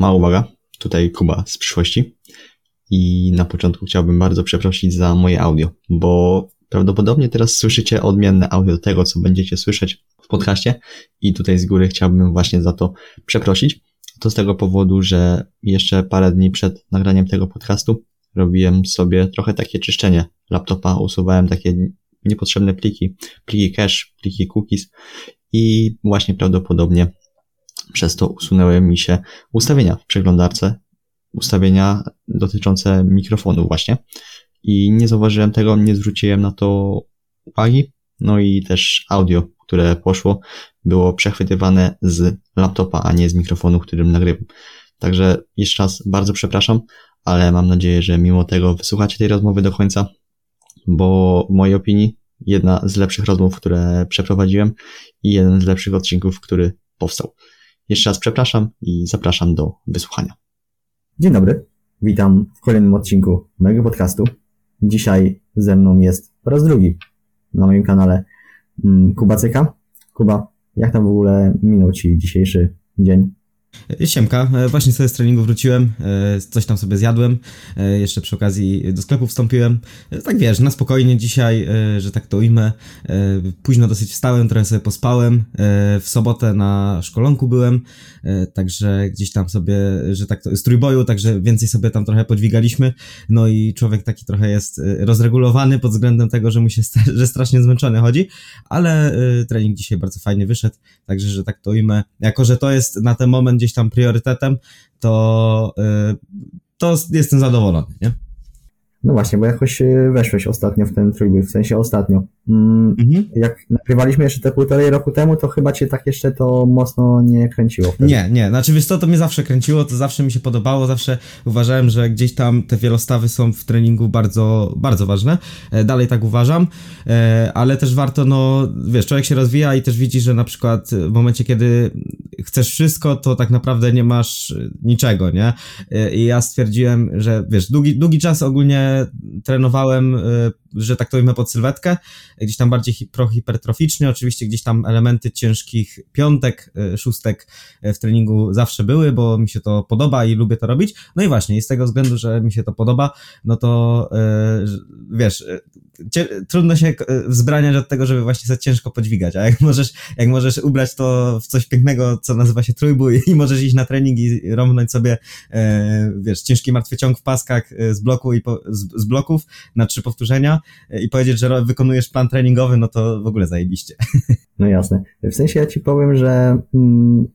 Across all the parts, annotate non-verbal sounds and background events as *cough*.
mała uwaga, tutaj Kuba z przyszłości. I na początku chciałbym bardzo przeprosić za moje audio, bo prawdopodobnie teraz słyszycie odmienne audio tego, co będziecie słyszeć w podcaście i tutaj z góry chciałbym właśnie za to przeprosić. To z tego powodu, że jeszcze parę dni przed nagraniem tego podcastu robiłem sobie trochę takie czyszczenie laptopa, usuwałem takie niepotrzebne pliki, pliki cache, pliki cookies i właśnie prawdopodobnie przez to usunęły mi się ustawienia w przeglądarce, ustawienia dotyczące mikrofonu właśnie. I nie zauważyłem tego, nie zwróciłem na to uwagi. No i też audio, które poszło, było przechwytywane z laptopa, a nie z mikrofonu, którym nagrywam. Także jeszcze raz bardzo przepraszam, ale mam nadzieję, że mimo tego wysłuchacie tej rozmowy do końca, bo w mojej opinii jedna z lepszych rozmów, które przeprowadziłem i jeden z lepszych odcinków, który powstał. Jeszcze raz przepraszam i zapraszam do wysłuchania. Dzień dobry, witam w kolejnym odcinku mojego podcastu. Dzisiaj ze mną jest po raz drugi na moim kanale mm, Kuba Cyka. Kuba, jak tam w ogóle minął Ci dzisiejszy dzień? Siemka, e, właśnie sobie z treningu wróciłem, e, coś tam sobie zjadłem, e, jeszcze przy okazji do sklepu wstąpiłem. Tak wiesz, na spokojnie dzisiaj, że tak to ujmę. Późno dosyć wstałem, trochę sobie pospałem. W sobotę na szkolonku byłem, także gdzieś tam sobie, że tak to, z trójboju, także więcej sobie tam trochę podwigaliśmy. No i człowiek taki trochę jest rozregulowany pod względem tego, że mu się, że strasznie zmęczony chodzi, ale trening dzisiaj bardzo fajnie wyszedł, także że tak to ujmę. Jako, że to jest na ten moment gdzieś tam priorytetem, to, y, to jestem zadowolony, nie? No właśnie, bo jakoś y, weszłeś ostatnio w ten trójbój, w sensie ostatnio. Mm, mhm. Jak nagrywaliśmy jeszcze te półtorej roku temu, to chyba cię tak jeszcze to mocno nie kręciło. Wtedy. Nie, nie, znaczy wiesz co, to mnie zawsze kręciło, to zawsze mi się podobało, zawsze uważałem, że gdzieś tam te wielostawy są w treningu bardzo, bardzo ważne. E, dalej tak uważam, e, ale też warto, no wiesz, człowiek się rozwija i też widzi, że na przykład w momencie, kiedy chcesz wszystko, to tak naprawdę nie masz niczego, nie? E, I ja stwierdziłem, że wiesz, długi, długi czas ogólnie trenowałem że tak to ujmę pod sylwetkę, gdzieś tam bardziej prohipertroficznie, oczywiście gdzieś tam elementy ciężkich piątek, e, szóstek e, w treningu zawsze były, bo mi się to podoba i lubię to robić, no i właśnie, i z tego względu, że mi się to podoba, no to yy, wiesz, trudno się wzbraniać od tego, żeby właśnie sobie ciężko podźwigać, a jak możesz, jak możesz ubrać to w coś pięknego, co nazywa się trójbój *laughs* i możesz iść na trening i romnąć sobie, wiesz, ciężki martwy ciąg w paskach z bloku i po, z, z bloków na trzy powtórzenia, i powiedzieć, że wykonujesz plan treningowy, no to w ogóle zajebiście. *laughs* No jasne. W sensie ja ci powiem, że mm,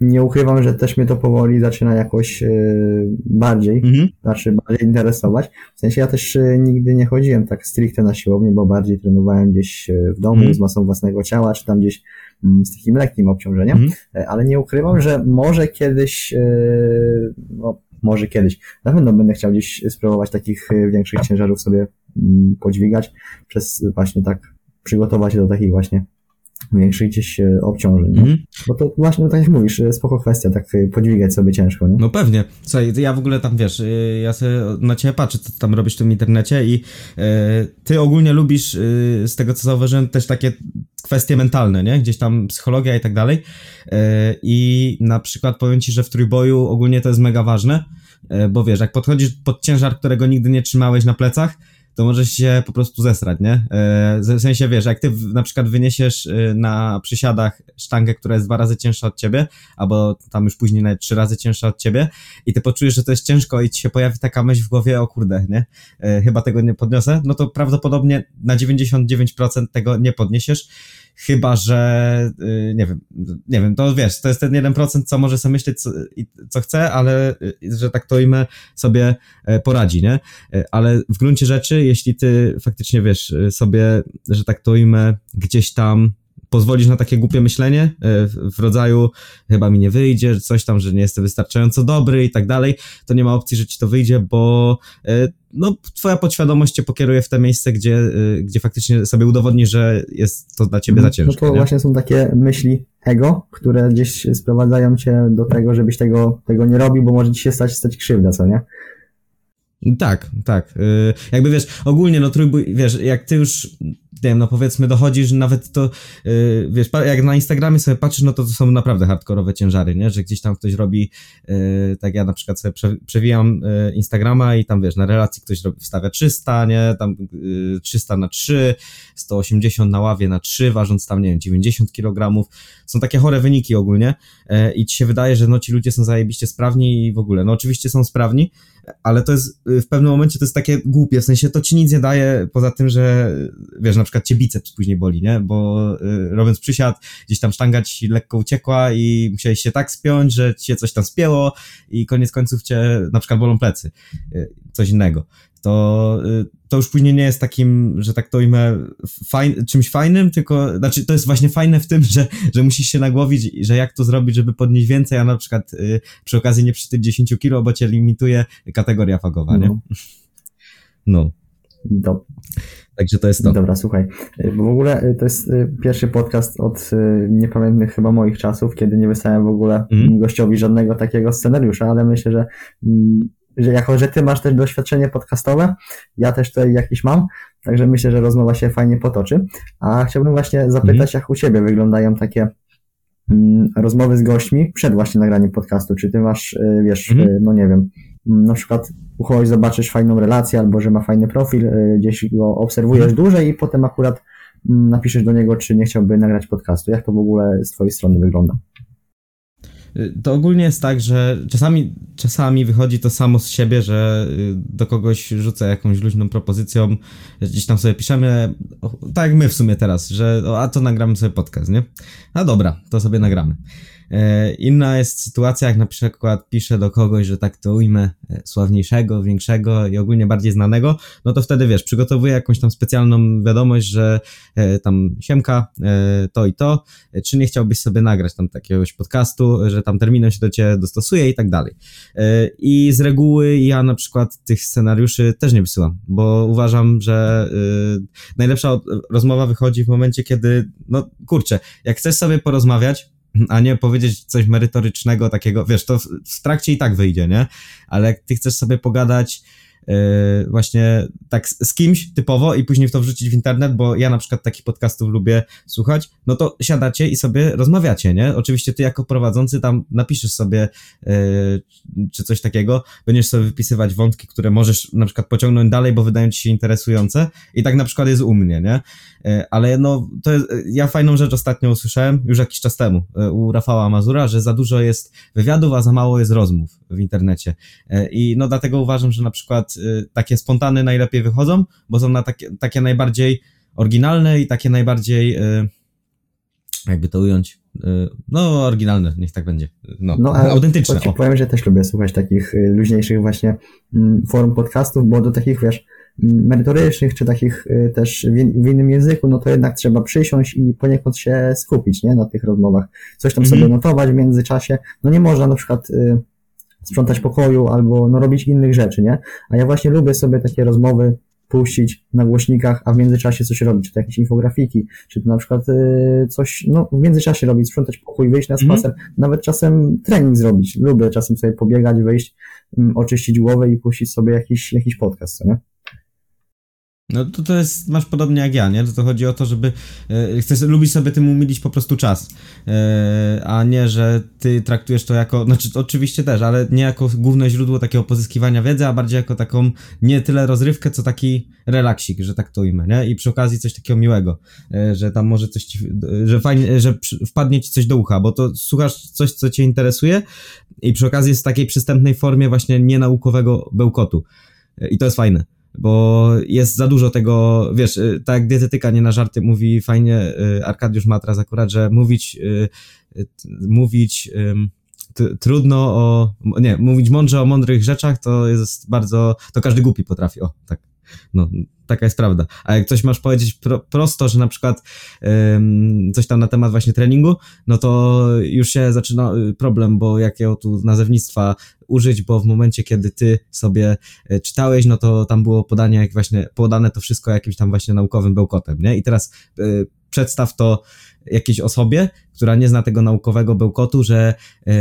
nie ukrywam, że też mnie to powoli zaczyna jakoś y, bardziej, mhm. znaczy bardziej interesować. W sensie ja też y, nigdy nie chodziłem tak stricte na siłownię, bo bardziej trenowałem gdzieś y, w domu mhm. z masą własnego ciała, czy tam gdzieś mm, z takim lekkim obciążeniem, mhm. ale nie ukrywam, że może kiedyś, no, może kiedyś, na pewno będę chciał gdzieś spróbować takich większych ciężarów sobie podźwigać, przez właśnie tak przygotować się do takich właśnie większych gdzieś e, obciążeń. Mm -hmm. Bo to właśnie, no tak jak mówisz, e, spoko kwestia, tak e, podźwigać sobie ciężko. Nie? No pewnie. Słuchaj, ja w ogóle tam, wiesz, ja sobie na ciebie patrzę, co tam robisz w tym internecie i ty ogólnie lubisz, z tego co zauważyłem, też takie kwestie mentalne, nie? Gdzieś tam psychologia i tak dalej. I na przykład powiem ci, że w trójboju ogólnie to jest mega ważne, bo wiesz, jak podchodzisz pod ciężar, którego nigdy nie trzymałeś na plecach, to możesz się po prostu zesrać, nie? E, w sensie, wiesz, jak ty na przykład wyniesiesz e, na przysiadach sztangę, która jest dwa razy cięższa od ciebie, albo tam już później nawet trzy razy cięższa od ciebie i ty poczujesz, że to jest ciężko i ci się pojawi taka myśl w głowie, o kurde, nie? E, chyba tego nie podniosę, no to prawdopodobnie na 99% tego nie podniesiesz Chyba, że y, nie wiem, nie wiem, to wiesz, to jest ten 1%, co może sobie myśleć, co, co chce, ale y, że tak to imię sobie e, poradzi, nie? Ale w gruncie rzeczy, jeśli ty faktycznie wiesz sobie, że tak to imię gdzieś tam pozwolisz na takie głupie myślenie e, w rodzaju chyba mi nie wyjdzie, coś tam, że nie jestem wystarczająco dobry i tak dalej, to nie ma opcji, że ci to wyjdzie, bo e, no, twoja podświadomość cię pokieruje w te miejsce, gdzie, gdzie faktycznie sobie udowodni, że jest to dla ciebie za ciężko. No to nie? właśnie są takie myśli ego, które gdzieś sprowadzają cię do tego, żebyś tego, tego nie robił, bo może ci się stać, stać krzywda, co nie? Tak, tak. Jakby wiesz, ogólnie no trójbój, wiesz, jak ty już nie wiem, no powiedzmy dochodzi, że nawet to, yy, wiesz, jak na Instagramie sobie patrzysz, no to to są naprawdę hardkorowe ciężary, nie, że gdzieś tam ktoś robi, yy, tak ja na przykład sobie prze, przewijam Instagrama i tam, wiesz, na relacji ktoś robi, wstawia 300, nie, tam yy, 300 na 3, 180 na ławie na 3, ważąc tam, nie wiem, 90 kg, są takie chore wyniki ogólnie i ci się wydaje, że no ci ludzie są zajebiście sprawni i w ogóle, no oczywiście są sprawni, ale to jest y, w pewnym momencie to jest takie głupie, w sensie to ci nic nie daje, poza tym, że wiesz, na przykład cię biceps później boli, nie? Bo y, robiąc przysiad, gdzieś tam sztanga ci lekko uciekła i musiałeś się tak spiąć, że cię coś tam spięło i koniec końców cię na przykład bolą plecy, y, coś innego to, y, to już później nie jest takim, że tak to fajn, czymś fajnym, tylko, znaczy to jest właśnie fajne w tym, że, że musisz się nagłowić, że jak to zrobić, żeby podnieść więcej, a na przykład y, przy okazji nie przy tych 10 kilo, bo cię limituje kategoria fagowa, nie? No. *laughs* no. Do... Także to jest to. Dobra, słuchaj. W ogóle to jest pierwszy podcast od niepamiętnych chyba moich czasów, kiedy nie wysłałem w ogóle mm. gościowi żadnego takiego scenariusza, ale myślę, że mm, że jako, że ty masz też doświadczenie podcastowe, ja też tutaj jakieś mam, także myślę, że rozmowa się fajnie potoczy. A chciałbym właśnie zapytać, mhm. jak u ciebie wyglądają takie mm, rozmowy z gośćmi przed właśnie nagraniem podcastu. Czy ty masz, y, wiesz, mhm. Y, no nie wiem, mm, na przykład u kogoś zobaczysz fajną relację albo że ma fajny profil, y, gdzieś go obserwujesz mhm. dłużej i potem akurat mm, napiszesz do niego, czy nie chciałby nagrać podcastu. Jak to w ogóle z twojej strony wygląda? To ogólnie jest tak, że czasami, czasami wychodzi to samo z siebie, że y, do kogoś rzucę jakąś luźną propozycją, gdzieś tam sobie piszemy, tak jak my w sumie teraz, że a to nagramy sobie podcast, nie? No dobra, to sobie nagramy. E, inna jest sytuacja, jak na przykład piszę do kogoś, że tak to ujmę, e, sławniejszego, większego i ogólnie bardziej znanego, no to wtedy wiesz, przygotowuję jakąś tam specjalną wiadomość, że e, tam siemka, to i to, czy nie chciałbyś sobie nagrać tam takiegoś podcastu, że tam terminem się do ciebie dostosuje i tak dalej. I z reguły ja na przykład tych scenariuszy też nie wysyłam, bo uważam, że najlepsza rozmowa wychodzi w momencie, kiedy, no kurczę, jak chcesz sobie porozmawiać, a nie powiedzieć coś merytorycznego takiego, wiesz, to w, w trakcie i tak wyjdzie, nie? Ale jak ty chcesz sobie pogadać Yy, właśnie tak z, kimś typowo i później w to wrzucić w internet, bo ja na przykład takich podcastów lubię słuchać, no to siadacie i sobie rozmawiacie, nie? Oczywiście ty jako prowadzący tam napiszesz sobie yy, czy coś takiego, będziesz sobie wypisywać wątki, które możesz na przykład pociągnąć dalej, bo wydają ci się interesujące i tak na przykład jest u mnie, nie? Yy, ale no, to jest, ja fajną rzecz ostatnio usłyszałem, już jakiś czas temu, u Rafała Mazura, że za dużo jest wywiadów, a za mało jest rozmów w internecie. Yy, I no dlatego uważam, że na przykład Y, takie spontany najlepiej wychodzą, bo są na takie, takie najbardziej oryginalne i takie najbardziej, y, jakby to ująć, no oryginalne, niech tak będzie, no, no autentyczne. Ja powiem, że też lubię słuchać takich luźniejszych właśnie mm, form podcastów, bo do takich, wiesz, merytorycznych, czy takich też w innym języku, no to jednak trzeba przysiąść i poniekąd się skupić, nie, na tych rozmowach. Coś tam mm -hmm. sobie notować w międzyczasie. No nie można na przykład sprzątać pokoju albo no, robić innych rzeczy, nie? A ja właśnie lubię sobie takie rozmowy puścić na głośnikach, a w międzyczasie coś robić, czy to jakieś infografiki, czy to na przykład y, coś, no w międzyczasie robić, sprzątać pokój, wyjść na spacer, mm. nawet czasem trening zrobić. Lubię czasem sobie pobiegać, wyjść, y, oczyścić głowę i puścić sobie jakiś, jakiś podcast, co nie? No to, to jest, masz podobnie jak ja, nie? To, to chodzi o to, żeby e, chcesz, lubić sobie tym umilić po prostu czas, e, a nie, że ty traktujesz to jako, znaczy oczywiście też, ale nie jako główne źródło takiego pozyskiwania wiedzy, a bardziej jako taką nie tyle rozrywkę, co taki relaksik, że tak to ujmę, nie? I przy okazji coś takiego miłego, e, że tam może coś ci, że fajnie, że wpadnie ci coś do ucha, bo to słuchasz coś, co cię interesuje i przy okazji jest w takiej przystępnej formie właśnie nienaukowego bełkotu. E, I to jest fajne bo jest za dużo tego, wiesz, tak jak dietetyka nie na żarty mówi fajnie, y, Arkadiusz Matras akurat, że mówić, y, mówić trudno o, nie, mówić mądrze o mądrych rzeczach to jest bardzo, to każdy głupi potrafi, o, tak, no, taka jest prawda. A jak coś masz powiedzieć pro, prosto, że na przykład ym, coś tam na temat właśnie treningu, no to już się zaczyna problem, bo jakiego tu nazewnictwa użyć, bo w momencie, kiedy ty sobie e, czytałeś, no to tam było podanie jak właśnie, podane to wszystko jakimś tam właśnie naukowym bełkotem, nie? I teraz y, przedstaw to jakiejś osobie, która nie zna tego naukowego bełkotu, że e,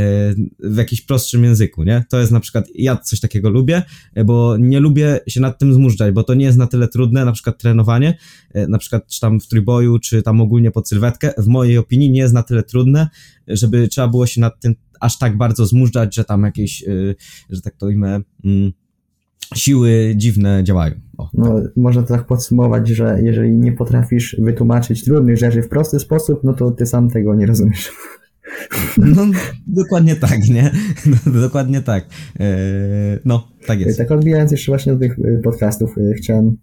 w jakimś prostszym języku, nie? To jest na przykład, ja coś takiego lubię, e, bo nie lubię się nad tym zmużdżać, bo to nie jest na tyle trudne, na przykład trenowanie, e, na przykład czy tam w trójboju, czy tam ogólnie pod sylwetkę, w mojej opinii nie jest na tyle trudne, żeby trzeba było się nad tym aż tak bardzo zmużdżać, że tam jakieś, że tak to imię, siły dziwne działają. O, no, tak. Można to tak podsumować, że jeżeli nie potrafisz wytłumaczyć trudnych rzeczy w prosty sposób, no to ty sam tego nie rozumiesz. No, dokładnie tak, nie? No, dokładnie tak. Eee, no, tak jest. Tak odbijając jeszcze właśnie do tych y, podcastów, y, chciałem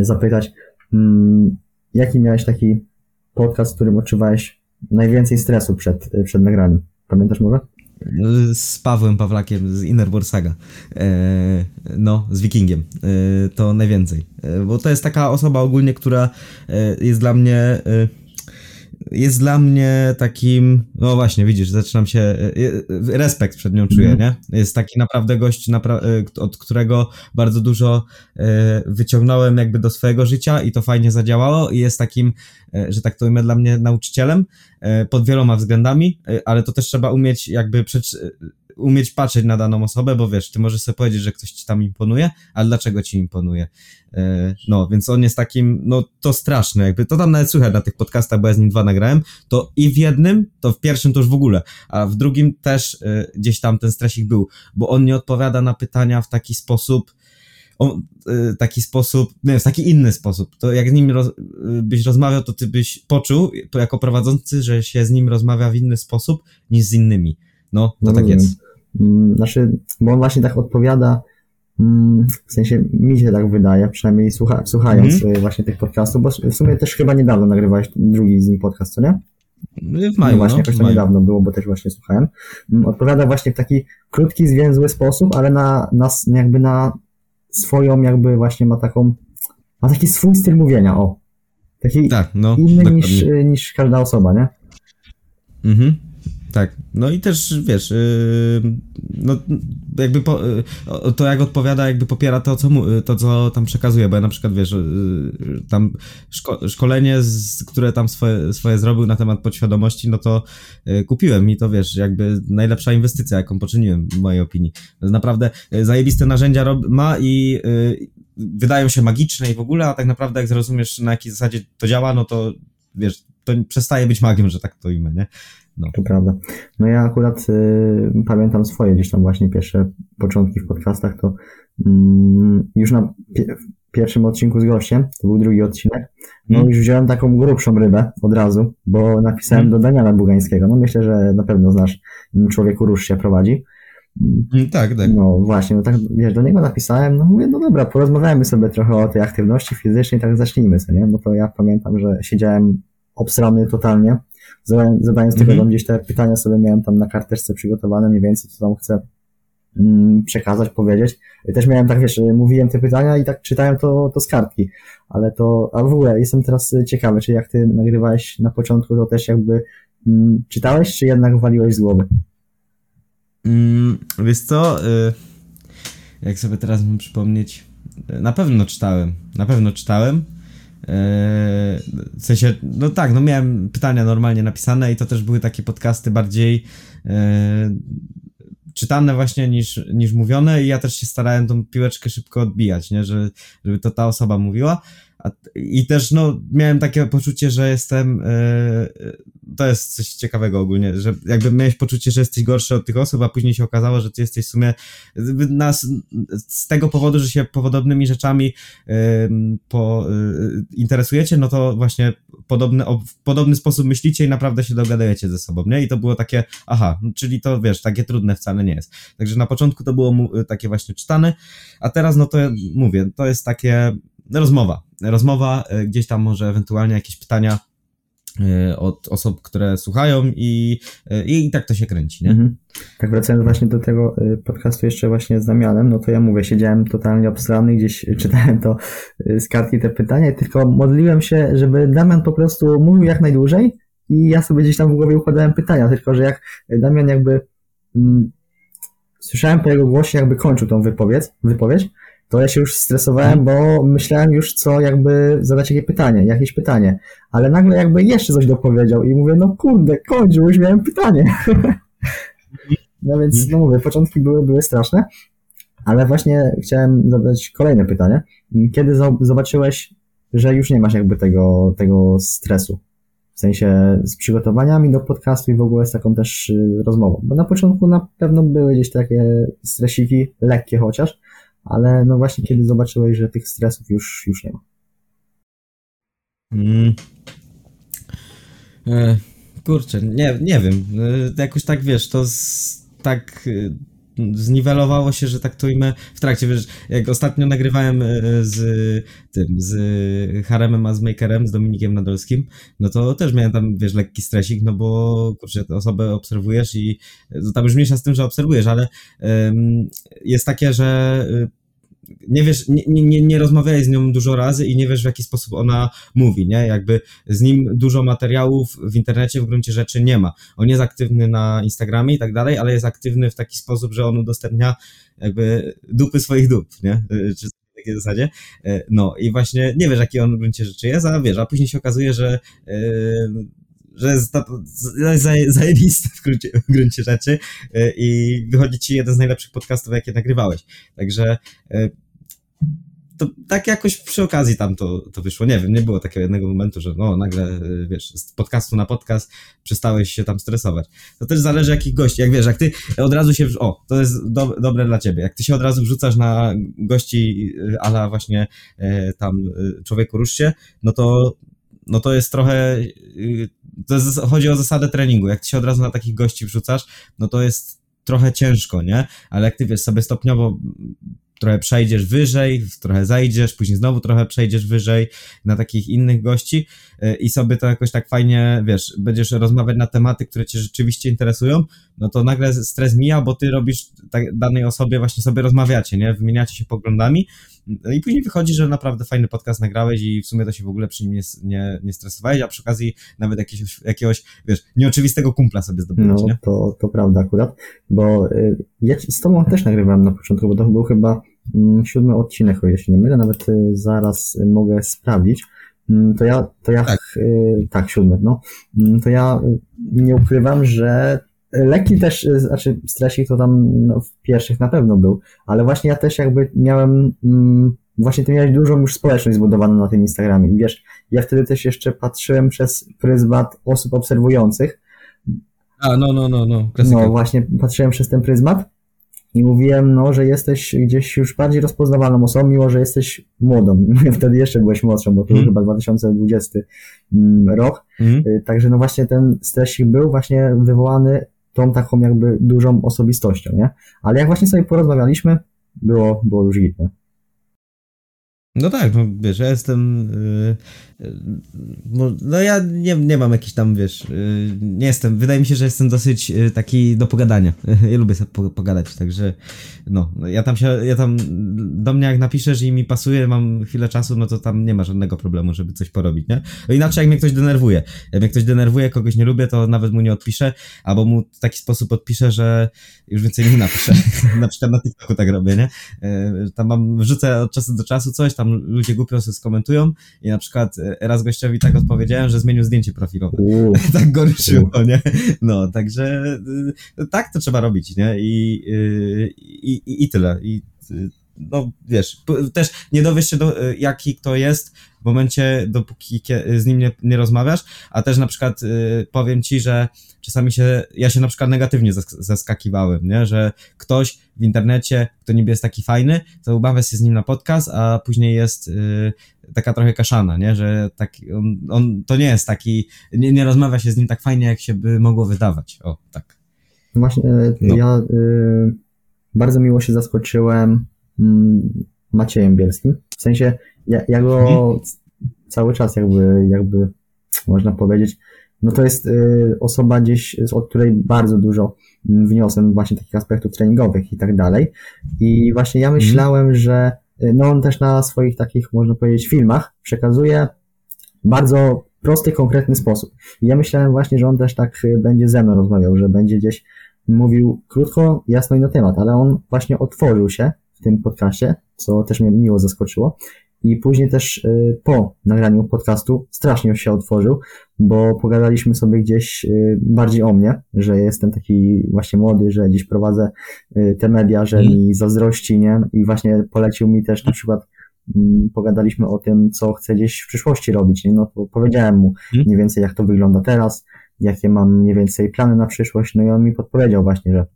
zapytać, mm, jaki miałeś taki podcast, w którym odczuwałeś najwięcej stresu przed, przed nagraniem? Pamiętasz może? Z Pawłem Pawlakiem z Inner Saga. E, no, z Wikingiem. E, to najwięcej. E, bo to jest taka osoba ogólnie, która jest dla mnie jest dla mnie takim, no właśnie, widzisz, zaczynam się, respekt przed nią czuję, mhm. nie? Jest taki naprawdę gość, napra od którego bardzo dużo wyciągnąłem jakby do swojego życia i to fajnie zadziałało i jest takim, że tak to imię dla mnie nauczycielem pod wieloma względami, ale to też trzeba umieć jakby umieć patrzeć na daną osobę, bo wiesz, ty możesz sobie powiedzieć, że ktoś ci tam imponuje, ale dlaczego ci imponuje? E, no, więc on jest takim, no to straszne, jakby to tam nawet słychać na tych podcastach, bo ja z nim dwa nagrałem, to i w jednym, to w pierwszym to już w ogóle, a w drugim też e, gdzieś tam ten stresik był, bo on nie odpowiada na pytania w taki sposób, on, e, taki sposób, nie w taki inny sposób. To jak z nim roz, byś rozmawiał, to ty byś poczuł, jako prowadzący, że się z nim rozmawia w inny sposób niż z innymi. No, to no tak jest. Mm, znaczy, bo on właśnie tak odpowiada, mm, w sensie mi się tak wydaje, przynajmniej słucha, słuchając mm -hmm. właśnie tych podcastów, bo w sumie też chyba niedawno nagrywałeś drugi z nim podcast, co nie? W maju, no właśnie, no, jakoś to niedawno było, bo też właśnie słuchałem. Mm, odpowiada właśnie w taki krótki, zwięzły sposób, ale na, na jakby na swoją, jakby właśnie ma taką, ma taki swój styl mówienia, o. Taki tak, no, inny niż, niż każda osoba, nie? Mhm. Tak, no i też wiesz, yy, no jakby po, yy, to jak odpowiada, jakby popiera to co, mu, to, co tam przekazuje, bo ja na przykład wiesz, yy, tam szko szkolenie, z, które tam swoje, swoje zrobił na temat podświadomości, no to y, kupiłem i to wiesz, jakby najlepsza inwestycja, jaką poczyniłem w mojej opinii. Naprawdę y, zajebiste narzędzia ma i y, wydają się magiczne i w ogóle, a tak naprawdę jak zrozumiesz na jakiej zasadzie to działa, no to wiesz, to przestaje być magiem, że tak to imię, nie? No. To prawda. No ja akurat y, pamiętam swoje gdzieś tam właśnie pierwsze początki w podcastach, to mm, już na pie pierwszym odcinku z gościem, to był drugi odcinek, no mm. już wziąłem taką grubszą rybę od razu, bo napisałem mm. do Daniela Bugańskiego, no myślę, że na pewno znasz, człowieku róż się prowadzi. Mm, tak, tak. No właśnie, no tak, wiesz, do niego napisałem, no mówię, no dobra, porozmawiajmy sobie trochę o tej aktywności fizycznej, tak zacznijmy sobie, nie? No to ja pamiętam, że siedziałem obstrany totalnie, zadając tylko mm -hmm. gdzieś te pytania sobie miałem tam na karteczce przygotowane mniej więcej, co tam chcę mm, przekazać, powiedzieć. Też miałem tak, wiesz, mówiłem te pytania i tak czytałem to, to z kartki, ale to, a w ogóle jestem teraz ciekawy, czy jak ty nagrywałeś na początku, to też jakby mm, czytałeś, czy jednak waliłeś z głowy? Mm, wiesz co, y, jak sobie teraz mam przypomnieć, na pewno czytałem, na pewno czytałem, w sensie, no tak, no miałem pytania normalnie napisane i to też były takie podcasty bardziej e, czytane właśnie niż, niż mówione i ja też się starałem tą piłeczkę szybko odbijać, nie, że, żeby to ta osoba mówiła. I też, no, miałem takie poczucie, że jestem. Yy, to jest coś ciekawego ogólnie, że jakby miałeś poczucie, że jesteś gorszy od tych osób, a później się okazało, że ty jesteś w sumie nas, z tego powodu, że się podobnymi rzeczami yy, po, yy, interesujecie, no to właśnie podobny, o, w podobny sposób myślicie i naprawdę się dogadajecie ze sobą, nie? I to było takie, aha, czyli to wiesz, takie trudne wcale nie jest. Także na początku to było takie właśnie czytane, a teraz, no to mówię, to jest takie rozmowa. Rozmowa, e, gdzieś tam może ewentualnie jakieś pytania e, od osób, które słuchają i, e, i, i tak to się kręci, nie? Mhm. Tak wracając właśnie do tego podcastu jeszcze właśnie z Damianem, no to ja mówię, siedziałem totalnie obstrany, gdzieś *laughs* czytałem to z kartki te pytania, tylko modliłem się, żeby Damian po prostu mówił jak najdłużej i ja sobie gdzieś tam w głowie układałem pytania, tylko że jak Damian jakby mm, słyszałem po jego głosie jakby kończył tą wypowiedź, wypowiedź to ja się już stresowałem, bo myślałem już co jakby zadać jakieś pytanie, jakieś pytanie, ale nagle jakby jeszcze coś dopowiedział i mówię, no kurde, kończ, już miałem pytanie. *laughs* no więc, no mówię, początki były, były straszne, ale właśnie chciałem zadać kolejne pytanie. Kiedy zobaczyłeś, że już nie masz jakby tego, tego stresu? W sensie z przygotowaniami do podcastu i w ogóle z taką też y, rozmową. Bo na początku na pewno były gdzieś takie stresiki, lekkie chociaż, ale no właśnie kiedy zobaczyłeś, że tych stresów już, już nie ma. Mm. E, kurczę, nie, nie wiem. E, jakoś tak wiesz, to z, tak zniwelowało się, że tak to ujmę w trakcie, wiesz, jak ostatnio nagrywałem e, z tym, z Haremem a z Makerem, z Dominikiem Nadolskim, no to też miałem tam, wiesz, lekki stresik, no bo, kurczę, tę osobę obserwujesz i tam już mniejsza z tym, że obserwujesz, ale um, jest takie, że nie wiesz, nie, nie, nie rozmawiałeś z nią dużo razy i nie wiesz, w jaki sposób ona mówi, nie? Jakby z nim dużo materiałów w internecie w gruncie rzeczy nie ma. On jest aktywny na Instagramie i tak dalej, ale jest aktywny w taki sposób, że on udostępnia jakby dupy swoich dup, nie? Czy w takiej zasadzie. E, no i właśnie nie wiesz, jaki on w gruncie rzeczy jest, a wiesz, a później się okazuje, że yy, że jest zajebisty w gruncie, w gruncie rzeczy e, i wychodzi ci jeden z najlepszych podcastów, jakie nagrywałeś. Także to tak jakoś przy okazji tam to, to wyszło. Nie wiem, nie było takiego jednego momentu, że no nagle, wiesz, z podcastu na podcast przestałeś się tam stresować. To też zależy jakich gości. Jak wiesz, jak ty od razu się, o, to jest do, dobre dla ciebie. Jak ty się od razu wrzucasz na gości ala właśnie e, tam e, człowieku rusz się, no to no to jest trochę, y, to jest, chodzi o zasadę treningu. Jak ty się od razu na takich gości wrzucasz, no to jest trochę ciężko, nie? Ale jak ty wiesz, sobie stopniowo trochę przejdziesz wyżej, trochę zajdziesz, później znowu trochę przejdziesz wyżej na takich innych gości y, i sobie to jakoś tak fajnie, wiesz, będziesz rozmawiać na tematy, które cię rzeczywiście interesują, no to nagle stres mija, bo ty robisz tak, danej osobie, właśnie sobie rozmawiacie, nie? Wymieniacie się poglądami i później wychodzi, że naprawdę fajny podcast nagrałeś i w sumie to się w ogóle przy nim nie, nie, nie stresowałeś, a przy okazji nawet jakiegoś, jakiegoś wiesz, nieoczywistego kumpla sobie zdobyłeś, no, nie? To, to prawda akurat, bo y, ja z tobą też nagrywałem na początku, bo to był chyba mm, siódmy odcinek, o ile się nie mylę, nawet y, zaraz mogę sprawdzić. Mm, to ja, to ja, tak, y, tak siódmy, no. Mm, to ja nie ukrywam, że Lekki też, y, znaczy stresik to tam no, w pierwszych na pewno był, ale właśnie ja też jakby miałem, mm, właśnie ty miałeś dużą już społeczność zbudowaną na tym Instagramie i wiesz, ja wtedy też jeszcze patrzyłem przez pryzmat osób obserwujących. A, no, no, no, no, klasyka. No, właśnie patrzyłem przez ten pryzmat i mówiłem, no, że jesteś gdzieś już bardziej rozpoznawalną osobą, mimo że jesteś młodą. *laughs* Wtedy jeszcze byłeś młodszą, bo to mm. był chyba 2020 mm, rok. Mm. Także no właśnie ten stresik był właśnie wywołany tą taką jakby dużą osobistością, nie? Ale jak właśnie sobie porozmawialiśmy, było, było już git, nie? No tak, no wiesz, ja jestem. Yy, no ja nie, nie mam jakiś tam, wiesz, yy, nie jestem. Wydaje mi się, że jestem dosyć yy, taki do pogadania. *laughs* Ja lubię sobie pogadać, także no, ja tam się, ja tam do mnie jak napiszesz i mi pasuje, mam chwilę czasu, no to tam nie ma żadnego problemu, żeby coś porobić, nie? No inaczej jak mnie ktoś denerwuje. Jak mnie ktoś denerwuje, kogoś nie lubię, to nawet mu nie odpiszę, albo mu w taki sposób odpiszę, że już więcej nie napiszę. *laughs* na przykład na TikToku tak robię, nie? Tam mam, wrzucę od czasu do czasu coś, tam ludzie głupio sobie skomentują i na przykład e, raz gościowi tak odpowiedziałem, że zmienił zdjęcie profilowe. *laughs* tak go ruszyło, nie? No, także e, tak to trzeba robić, nie? I, e, i, i, i tyle. I no wiesz, też nie dowiesz się, do, jaki kto jest w momencie, dopóki z nim nie, nie rozmawiasz, a też na przykład y, powiem ci, że czasami się, ja się na przykład negatywnie zaskakiwałem, nie, że ktoś w internecie, kto niby jest taki fajny, to ubawia się z nim na podcast, a później jest y, taka trochę kaszana, nie, że tak, on, on to nie jest taki, nie, nie rozmawia się z nim tak fajnie, jak się by mogło wydawać, o, tak. Właśnie, e, no. ja y, bardzo miło się zaskoczyłem mm, Maciejem Bielskim, w sensie ja, ja go mhm. cały czas jakby, jakby można powiedzieć, no to jest y, osoba gdzieś, od której bardzo dużo wniosłem właśnie takich aspektów treningowych i tak dalej. I właśnie ja mhm. myślałem, że y, no on też na swoich takich, można powiedzieć, filmach przekazuje bardzo prosty, konkretny sposób. I ja myślałem właśnie, że on też tak y, będzie ze mną rozmawiał, że będzie gdzieś mówił krótko, jasno i na temat, ale on właśnie otworzył się w tym podcaście, co też mnie miło zaskoczyło. I później też y, po nagraniu podcastu strasznie się otworzył, bo pogadaliśmy sobie gdzieś y, bardziej o mnie, że jestem taki właśnie młody, że gdzieś prowadzę y, te media, że mm. mi zazdrości, nie? I właśnie polecił mi też na przykład mm, pogadaliśmy o tym, co chcę gdzieś w przyszłości robić, nie? No to powiedziałem mu mm. mniej więcej, jak to wygląda teraz, jakie mam mniej więcej plany na przyszłość, no i on mi podpowiedział właśnie, że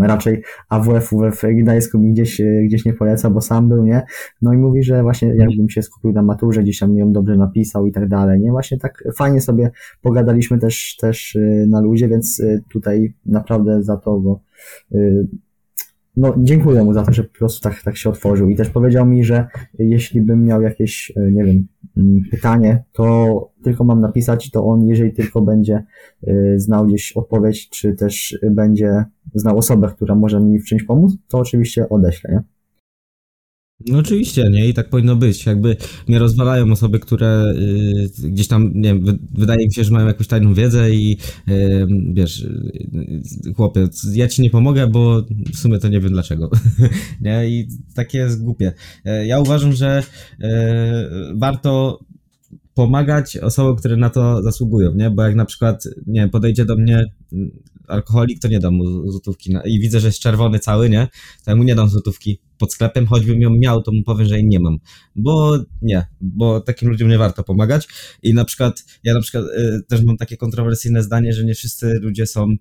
raczej AWF-u w Gdańsku mi gdzieś, e, gdzieś nie poleca, bo sam był, nie? No i mówi, że właśnie jakbym się skupił na maturze, gdzieś tam ją dobrze napisał i tak dalej, nie? Właśnie tak fajnie sobie pogadaliśmy też, też e, na ludzie, więc e, tutaj naprawdę za to, bo no, dziękuję mu za to, że po prostu tak, tak się otworzył i też powiedział mi, że jeśli bym miał jakieś, e, nie wiem, mm, pytanie, to tylko mam napisać, to on, jeżeli tylko będzie e, znał gdzieś odpowiedź, czy też będzie znał osobę, która może mi w czymś pomóc, to oczywiście odeślę, nie? No oczywiście, nie? I tak powinno być. Jakby nie rozwalają osoby, które y, gdzieś tam, nie wiem, wydaje mi się, że mają jakąś tajną wiedzę i y, wiesz, y, chłopie, ja ci nie pomogę, bo w sumie to nie wiem dlaczego. *laughs* nie? I takie jest głupie. E, ja uważam, że e, warto pomagać osobom, które na to zasługują, nie? Bo jak na przykład, nie wiem, podejdzie do mnie alkoholik, to nie dam mu złotówki. I widzę, że jest czerwony cały, nie? To ja mu nie dam złotówki pod sklepem, choćbym ją miał, to mu powiem, że jej nie mam. Bo nie, bo takim ludziom nie warto pomagać. I na przykład, ja na przykład y, też mam takie kontrowersyjne zdanie, że nie wszyscy ludzie są y,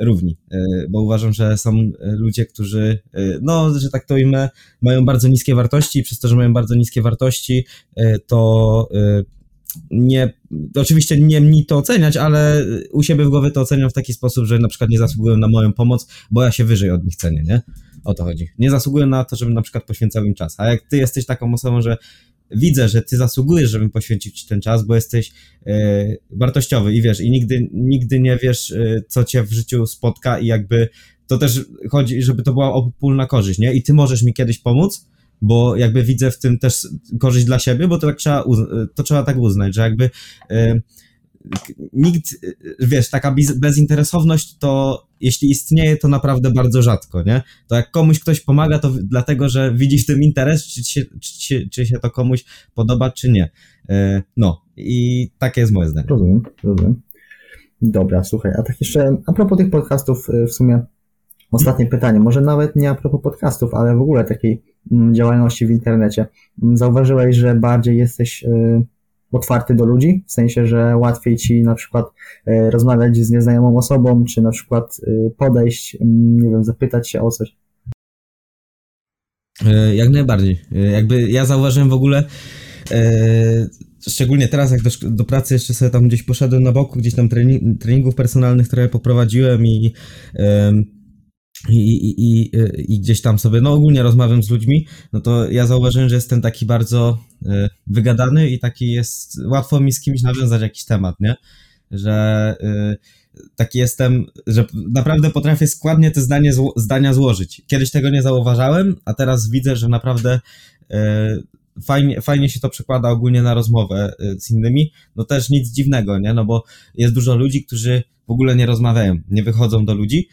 równi. Y, bo uważam, że są ludzie, którzy, no, że tak to imię, mają bardzo niskie wartości i przez to, że mają bardzo niskie wartości, to nie, oczywiście nie mi to oceniać, ale u siebie w głowie to oceniam w taki sposób, że na przykład nie zasługują na moją pomoc, bo ja się wyżej od nich cenię, nie? O to chodzi. Nie zasługują na to, żebym na przykład poświęcał im czas. A jak ty jesteś taką osobą, że widzę, że ty zasługujesz, żebym poświęcił ci ten czas, bo jesteś e, wartościowy i wiesz, i nigdy, nigdy nie wiesz, e, co cię w życiu spotka i jakby to też chodzi, żeby to była obopólna korzyść, nie? I ty możesz mi kiedyś pomóc, bo jakby widzę w tym też korzyść dla siebie, bo to tak trzeba, to trzeba tak uznać, że jakby y, nikt, wiesz, taka bezinteresowność to jeśli istnieje, to naprawdę bardzo rzadko, nie? To jak komuś ktoś pomaga, to dlatego, że widzisz w tym interes, czy, czy, czy się to komuś podoba, czy nie. Y, no i takie jest moje zdanie. Rozumiem, rozumiem. Dobra, słuchaj, a tak jeszcze a propos tych podcastów y, w sumie ostatnie pytanie, może nawet nie a propos podcastów, ale w ogóle takiej Mm, działalności w internecie. Mm, zauważyłeś, że bardziej jesteś y, otwarty do ludzi, w sensie, że łatwiej ci na przykład y, rozmawiać z nieznajomą osobą, czy na przykład y, podejść, nie wiem, zapytać się o coś. E, jak najbardziej. E, jakby ja zauważyłem w ogóle, e, szczególnie teraz, jak do, do, pracy jeszcze sobie tam gdzieś poszedłem na boku, gdzieś tam trening, treningów personalnych, które poprowadziłem i, i, i, i gdzieś tam sobie, no ogólnie rozmawiam z ludźmi, no to ja zauważyłem, że jestem taki bardzo y, wygadany i taki jest, łatwo mi z kimś nawiązać jakiś temat, nie? Że y, taki jestem, że naprawdę potrafię składnie te zdanie, zdania złożyć. Kiedyś tego nie zauważałem, a teraz widzę, że naprawdę fajnie, fajnie się to przekłada ogólnie na rozmowę z innymi. No też nic dziwnego, nie? No bo jest dużo ludzi, którzy w ogóle nie rozmawiają, nie wychodzą do ludzi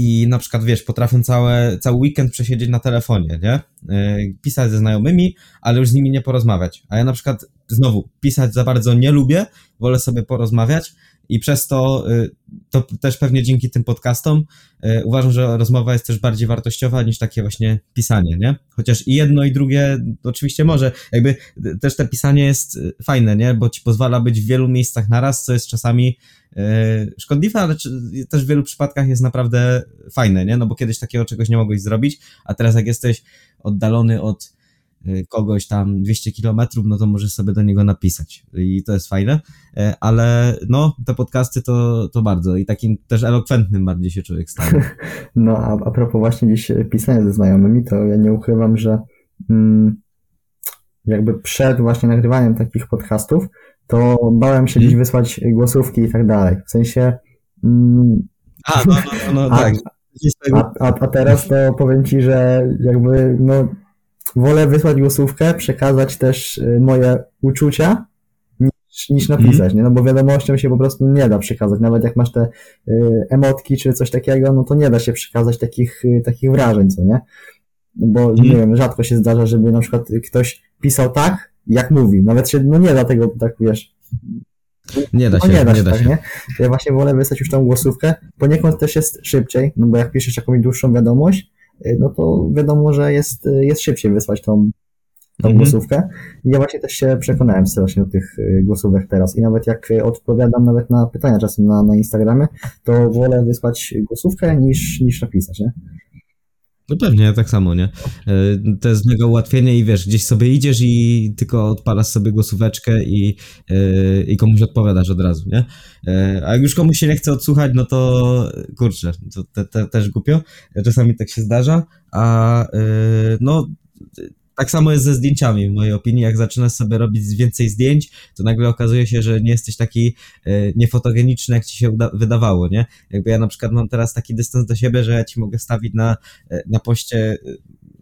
i na przykład, wiesz, potrafią całe, cały weekend przesiedzieć na telefonie, nie? E, pisać ze znajomymi, ale już z nimi nie porozmawiać. A ja na przykład, znowu, pisać za bardzo nie lubię, wolę sobie porozmawiać i przez to, y, to też pewnie dzięki tym podcastom y, uważam, że rozmowa jest też bardziej wartościowa niż takie właśnie pisanie, nie? Chociaż i jedno i drugie oczywiście może, jakby też te pisanie jest y, fajne, nie? Bo ci pozwala być w wielu miejscach naraz, co jest czasami szkodliwe, ale też w wielu przypadkach jest naprawdę fajne, nie? No bo kiedyś takiego czegoś nie mogłeś zrobić, a teraz jak jesteś oddalony od Y, kogoś tam 200 kilometrów, no to możesz sobie do niego napisać i to jest fajne, e, ale no, te podcasty to, to bardzo i takim też elokwentnym bardziej się człowiek staje. *laughs* No, a, a propos właśnie dziś pisania ze znajomymi, to ja nie ukrywam, że mm, jakby przed właśnie nagrywaniem takich podcastów, to bałem się dziś mhm. wysłać głosówki i tak dalej, w sensie mm, a, no, no, no, no tak. A, a, a teraz to powiem Ci, że jakby no wolę wysłać głosówkę, przekazać też y, moje uczucia, niż napisać, mm. nie? No bo wiadomością się po prostu nie da przekazać. Nawet jak masz te y, emotki czy coś takiego, no to nie da się przekazać takich, y, takich wrażeń, co nie? Bo mm. nie wiem, rzadko się zdarza, żeby na przykład ktoś pisał tak, jak mówi. Nawet się, no nie da tego tak, wiesz, nie da się, no nie da się, nie da tak, się. nie? Ja właśnie wolę wysłać już tą głosówkę. Poniekąd też jest szybciej, no bo jak piszesz jakąś dłuższą wiadomość, no to wiadomo, że jest, y, jest szybciej wysłać tą, tą mhm. głosówkę. I ja właśnie też się przekonałem strasznie do tych y, głosówek teraz. I nawet jak odpowiadam nawet na pytania czasem na, na Instagramie, to wolę wysłać głosówkę niż, niż napisać, nie? No pewnie, tak samo, nie? E, to jest mega ułatwienie i wiesz, gdzieś sobie idziesz i tylko odpalasz sobie głosóweczkę i, e, i komuś odpowiadasz od razu, nie? E, a jak już komuś się nie chce odsłuchać, no to kurczę, to te, te, też głupio. Czasami tak się zdarza, a no tak samo jest ze zdjęciami, w mojej opinii. Jak zaczynasz sobie robić więcej zdjęć, to nagle okazuje się, że nie jesteś taki e, niefotogeniczny, jak ci się wydawało, nie? Jakby ja na przykład mam teraz taki dystans do siebie, że ja ci mogę stawić na, e, na poście e,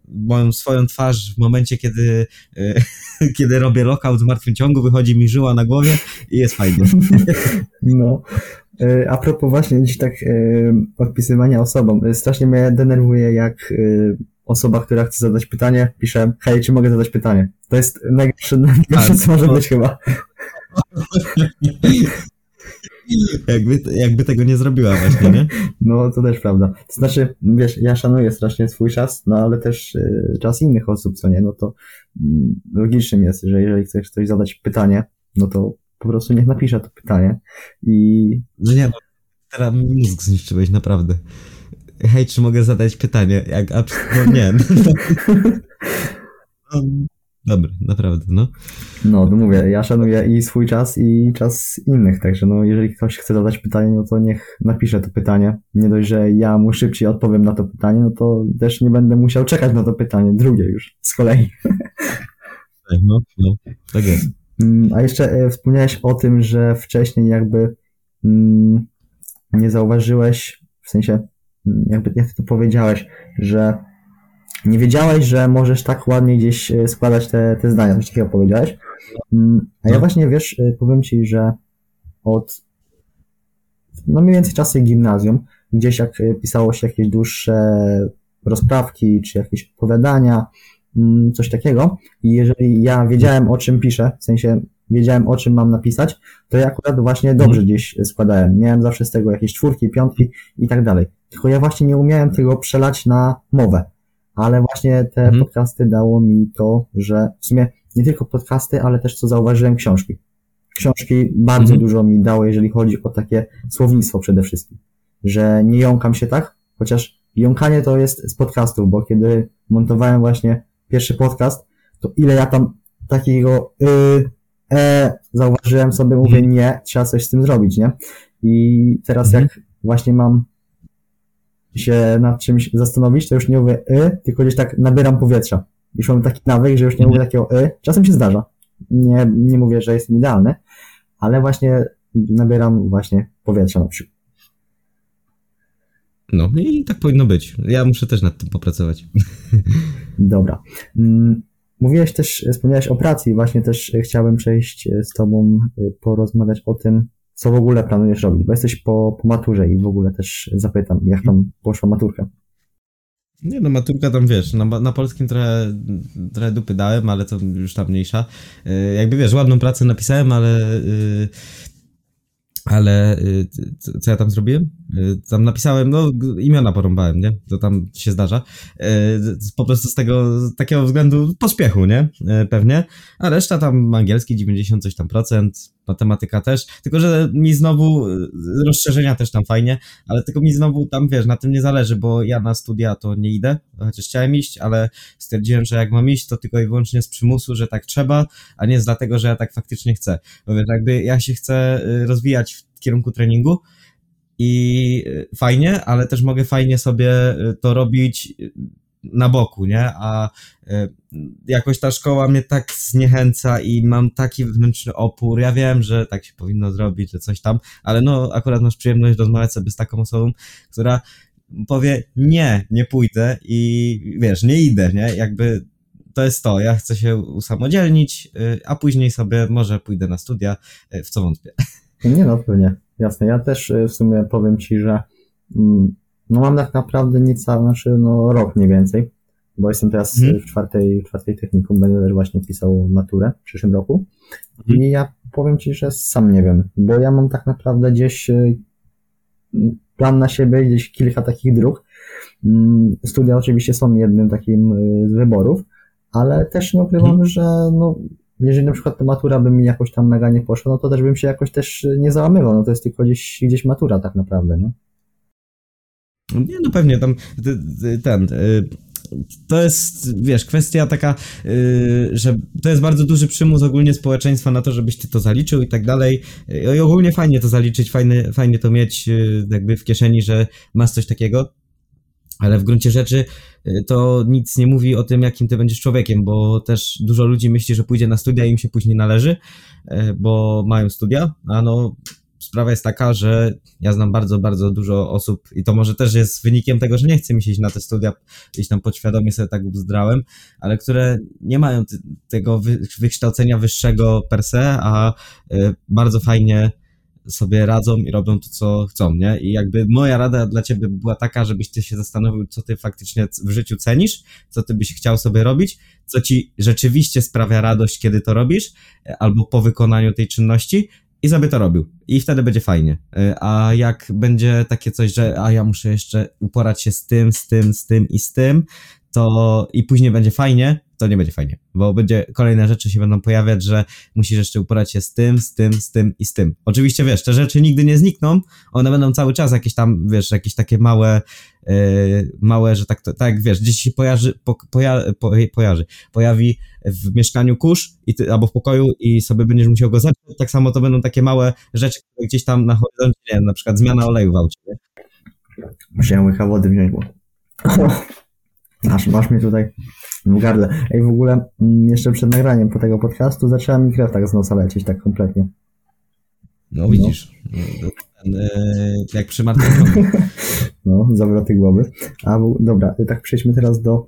moją swoją twarz w momencie, kiedy, *laughs* kiedy robię lockout w martwym ciągu, wychodzi mi żyła na głowie i jest fajnie. *laughs* No. A propos właśnie dziś tak odpisywania osobom, strasznie mnie denerwuje, jak osoba, która chce zadać pytanie, pisze, hej, czy mogę zadać pytanie? To jest najgorsze, *laughs* najgorsze co może być chyba. *laughs* jakby, jakby tego nie zrobiła właśnie, nie? *laughs* No, to też prawda. To znaczy, wiesz, ja szanuję strasznie swój czas, no ale też y, czas innych osób, co nie? No to y, logicznym jest, że jeżeli chcesz ktoś zadać pytanie, no to po prostu niech napisze to pytanie i... No nie, no, teraz mózg zniszczyłeś, naprawdę hej, czy mogę zadać pytanie? Jak, a, no nie. *laughs* No, Dobry, naprawdę, no. No, to mówię, ja szanuję i swój czas, i czas innych, także no, jeżeli ktoś chce zadać pytanie, no to niech napisze to pytanie. Nie dość, że ja mu szybciej odpowiem na to pytanie, no to też nie będę musiał czekać na to pytanie, drugie już, z kolei. No, no, tak jest. Mm, a jeszcze e, wspomniałeś o tym, że wcześniej jakby mm, nie zauważyłeś, w sensie jakby jak to powiedziałeś, że nie wiedziałeś, że możesz tak ładnie gdzieś e, składać te, te zdania, coś takiego powiedziałeś. Mm, a ja no. właśnie, wiesz, e, powiem ci, że od no mniej więcej czasy gimnazjum, gdzieś jak e, pisało się jakieś dłuższe rozprawki, czy jakieś opowiadania, mm, coś takiego i jeżeli ja wiedziałem o czym piszę, w sensie wiedziałem o czym mam napisać, to ja akurat właśnie dobrze gdzieś składałem. Miałem zawsze z tego jakieś czwórki, piątki i tak dalej. Tylko ja właśnie nie umiałem tego przelać na mowę. Ale właśnie te mhm. podcasty dało mi to, że w sumie nie tylko podcasty, ale też co zauważyłem książki. Książki bardzo mhm. dużo mi dało, jeżeli chodzi o takie słownictwo przede wszystkim. Że nie jąkam się tak, chociaż jąkanie to jest z podcastów, bo kiedy montowałem właśnie pierwszy podcast, to ile ja tam takiego y, e, zauważyłem sobie, mówię mhm. nie, trzeba coś z tym zrobić, nie? I teraz jak właśnie mam się nad czymś zastanowić, to już nie mówię y, tylko gdzieś tak nabieram powietrza. Już mam taki nawyk, że już nie mówię takiego y. Czasem się zdarza. Nie, nie mówię, że jest idealny, ale właśnie nabieram właśnie powietrza na przykład. No i tak powinno być. Ja muszę też nad tym popracować. *laughs* Dobra. Mówiłeś też, wspomniałeś o pracy i właśnie też chciałem przejść z tobą, y, porozmawiać o tym, co w ogóle planujesz robić? Bo jesteś po, po maturze i w ogóle też zapytam, jak tam poszła maturka. Nie no, maturka tam wiesz, na, na polskim trochę, trochę dupy dałem, ale to już tam mniejsza. Jakby wiesz, ładną pracę napisałem, ale yy, ale y, co ja tam zrobiłem? Y, tam napisałem, no imiona porąbałem, nie? To tam się zdarza. Y, po prostu z tego, z takiego względu pośpiechu, nie? Pewnie. A reszta tam angielski 90 coś tam procent, matematyka też. Tylko, że mi znowu, rozszerzenia też tam fajnie, ale tylko mi znowu tam, wiesz, na tym nie zależy, bo ja na studia to nie idę, chociaż chciałem iść, ale stwierdziłem, że jak mam iść, to tylko i wyłącznie z przymusu, że tak trzeba, a nie z dlatego, że ja tak faktycznie chcę. Bo wiesz, jakby ja się chcę rozwijać w kierunku treningu i y, fajnie, ale też mogę fajnie sobie y, to robić y, na boku, nie? A jakoś ta szkoła mnie tak zniechęca i mam taki wewnętrzny opór. Ja wiem, że tak się powinno zrobić, że coś tam, ale no akurat masz przyjemność rozmawiać sobie z taką osobą, która powie nie, nie pójdę i wiesz, nie idę, nie? Jakby to jest to, ja chcę się usamodzielnić, a później sobie może pójdę na studia, w co wątpię. Nie no, pewnie, jasne. Ja też w sumie powiem Ci, że mm, no mam tak naprawdę niecały, znaczy no rok mniej więcej, bo jestem teraz hmm. w czwartej, czwartej technikum, będę też właśnie pisał maturę w przyszłym roku. Hmm. I ja powiem Ci, że sam nie wiem, bo ja mam tak naprawdę gdzieś y, plan na siebie, gdzieś kilka takich dróg. Mm, studia oczywiście są jednym takim y, z wyborów, ale też nie ukrywam, hmm. że no, jeżeli na przykład ta matura by mi jakoś tam mega nie poszła, no to też bym się jakoś też nie załamywał, no to jest tylko gdzieś, gdzieś matura tak naprawdę, nie? Nie, no pewnie tam ten. Y, to jest, wiesz, kwestia taka, y, że to jest bardzo duży przymus ogólnie społeczeństwa na to, żebyś ty to zaliczył i tak dalej. I ogólnie fajnie to zaliczyć, fajnie, fajnie to mieć y, jakby w kieszeni, że masz coś takiego. Ale w gruncie rzeczy to nic nie mówi o tym, jakim ty będziesz człowiekiem, bo też dużo ludzi myśli, że pójdzie na studia i im się później należy, bo mają studia, a no sprawa jest taka, że ja znam bardzo, bardzo dużo osób i to może też jest wynikiem tego, że nie chcę mi się iść na te studia, gdzieś tam podświadomie sobie tak ubzdrałem, ale które nie mają tego wykształcenia wyższego per se, a y, bardzo fajnie sobie radzą i robią to, co chcą, nie? I jakby moja rada dla ciebie była taka, żebyś ty się zastanowił, co ty faktycznie w życiu cenisz, co ty byś chciał sobie robić, co ci rzeczywiście sprawia radość, kiedy to robisz, albo po wykonaniu tej czynności i sobie to robił. I wtedy będzie fajnie. E, a jak będzie takie coś, że a ja muszę jeszcze uporać się z tym, z tym, z tym i z tym, to i później będzie fajnie, to nie będzie fajnie, bo będzie kolejne rzeczy się będą pojawiać, że musisz jeszcze uporać się z tym, z tym, z tym i z tym. Oczywiście wiesz, te rzeczy nigdy nie znikną, one będą cały czas jakieś tam, wiesz, jakieś takie małe, yy, małe, że tak, to, tak wiesz, gdzieś się pojarzy, po, poja, po, pojarzy, pojawi w mieszkaniu kurz i ty, albo w pokoju i sobie będziesz musiał go zacząć, tak samo to będą takie małe rzeczy, które gdzieś tam na horyzoncie, nie wiem, na przykład zmiana oleju w aucie, nie? Musiałem łycha wody wziąć, bo... *laughs* Masz, masz mnie tutaj w gardle. Ej, w ogóle mm, jeszcze przed nagraniem po tego podcastu zaczęła mi krew tak z nosa lecieć, tak kompletnie. No widzisz, no. E, jak przy *laughs* No, zawroty głowy. A dobra, tak przejdźmy teraz do,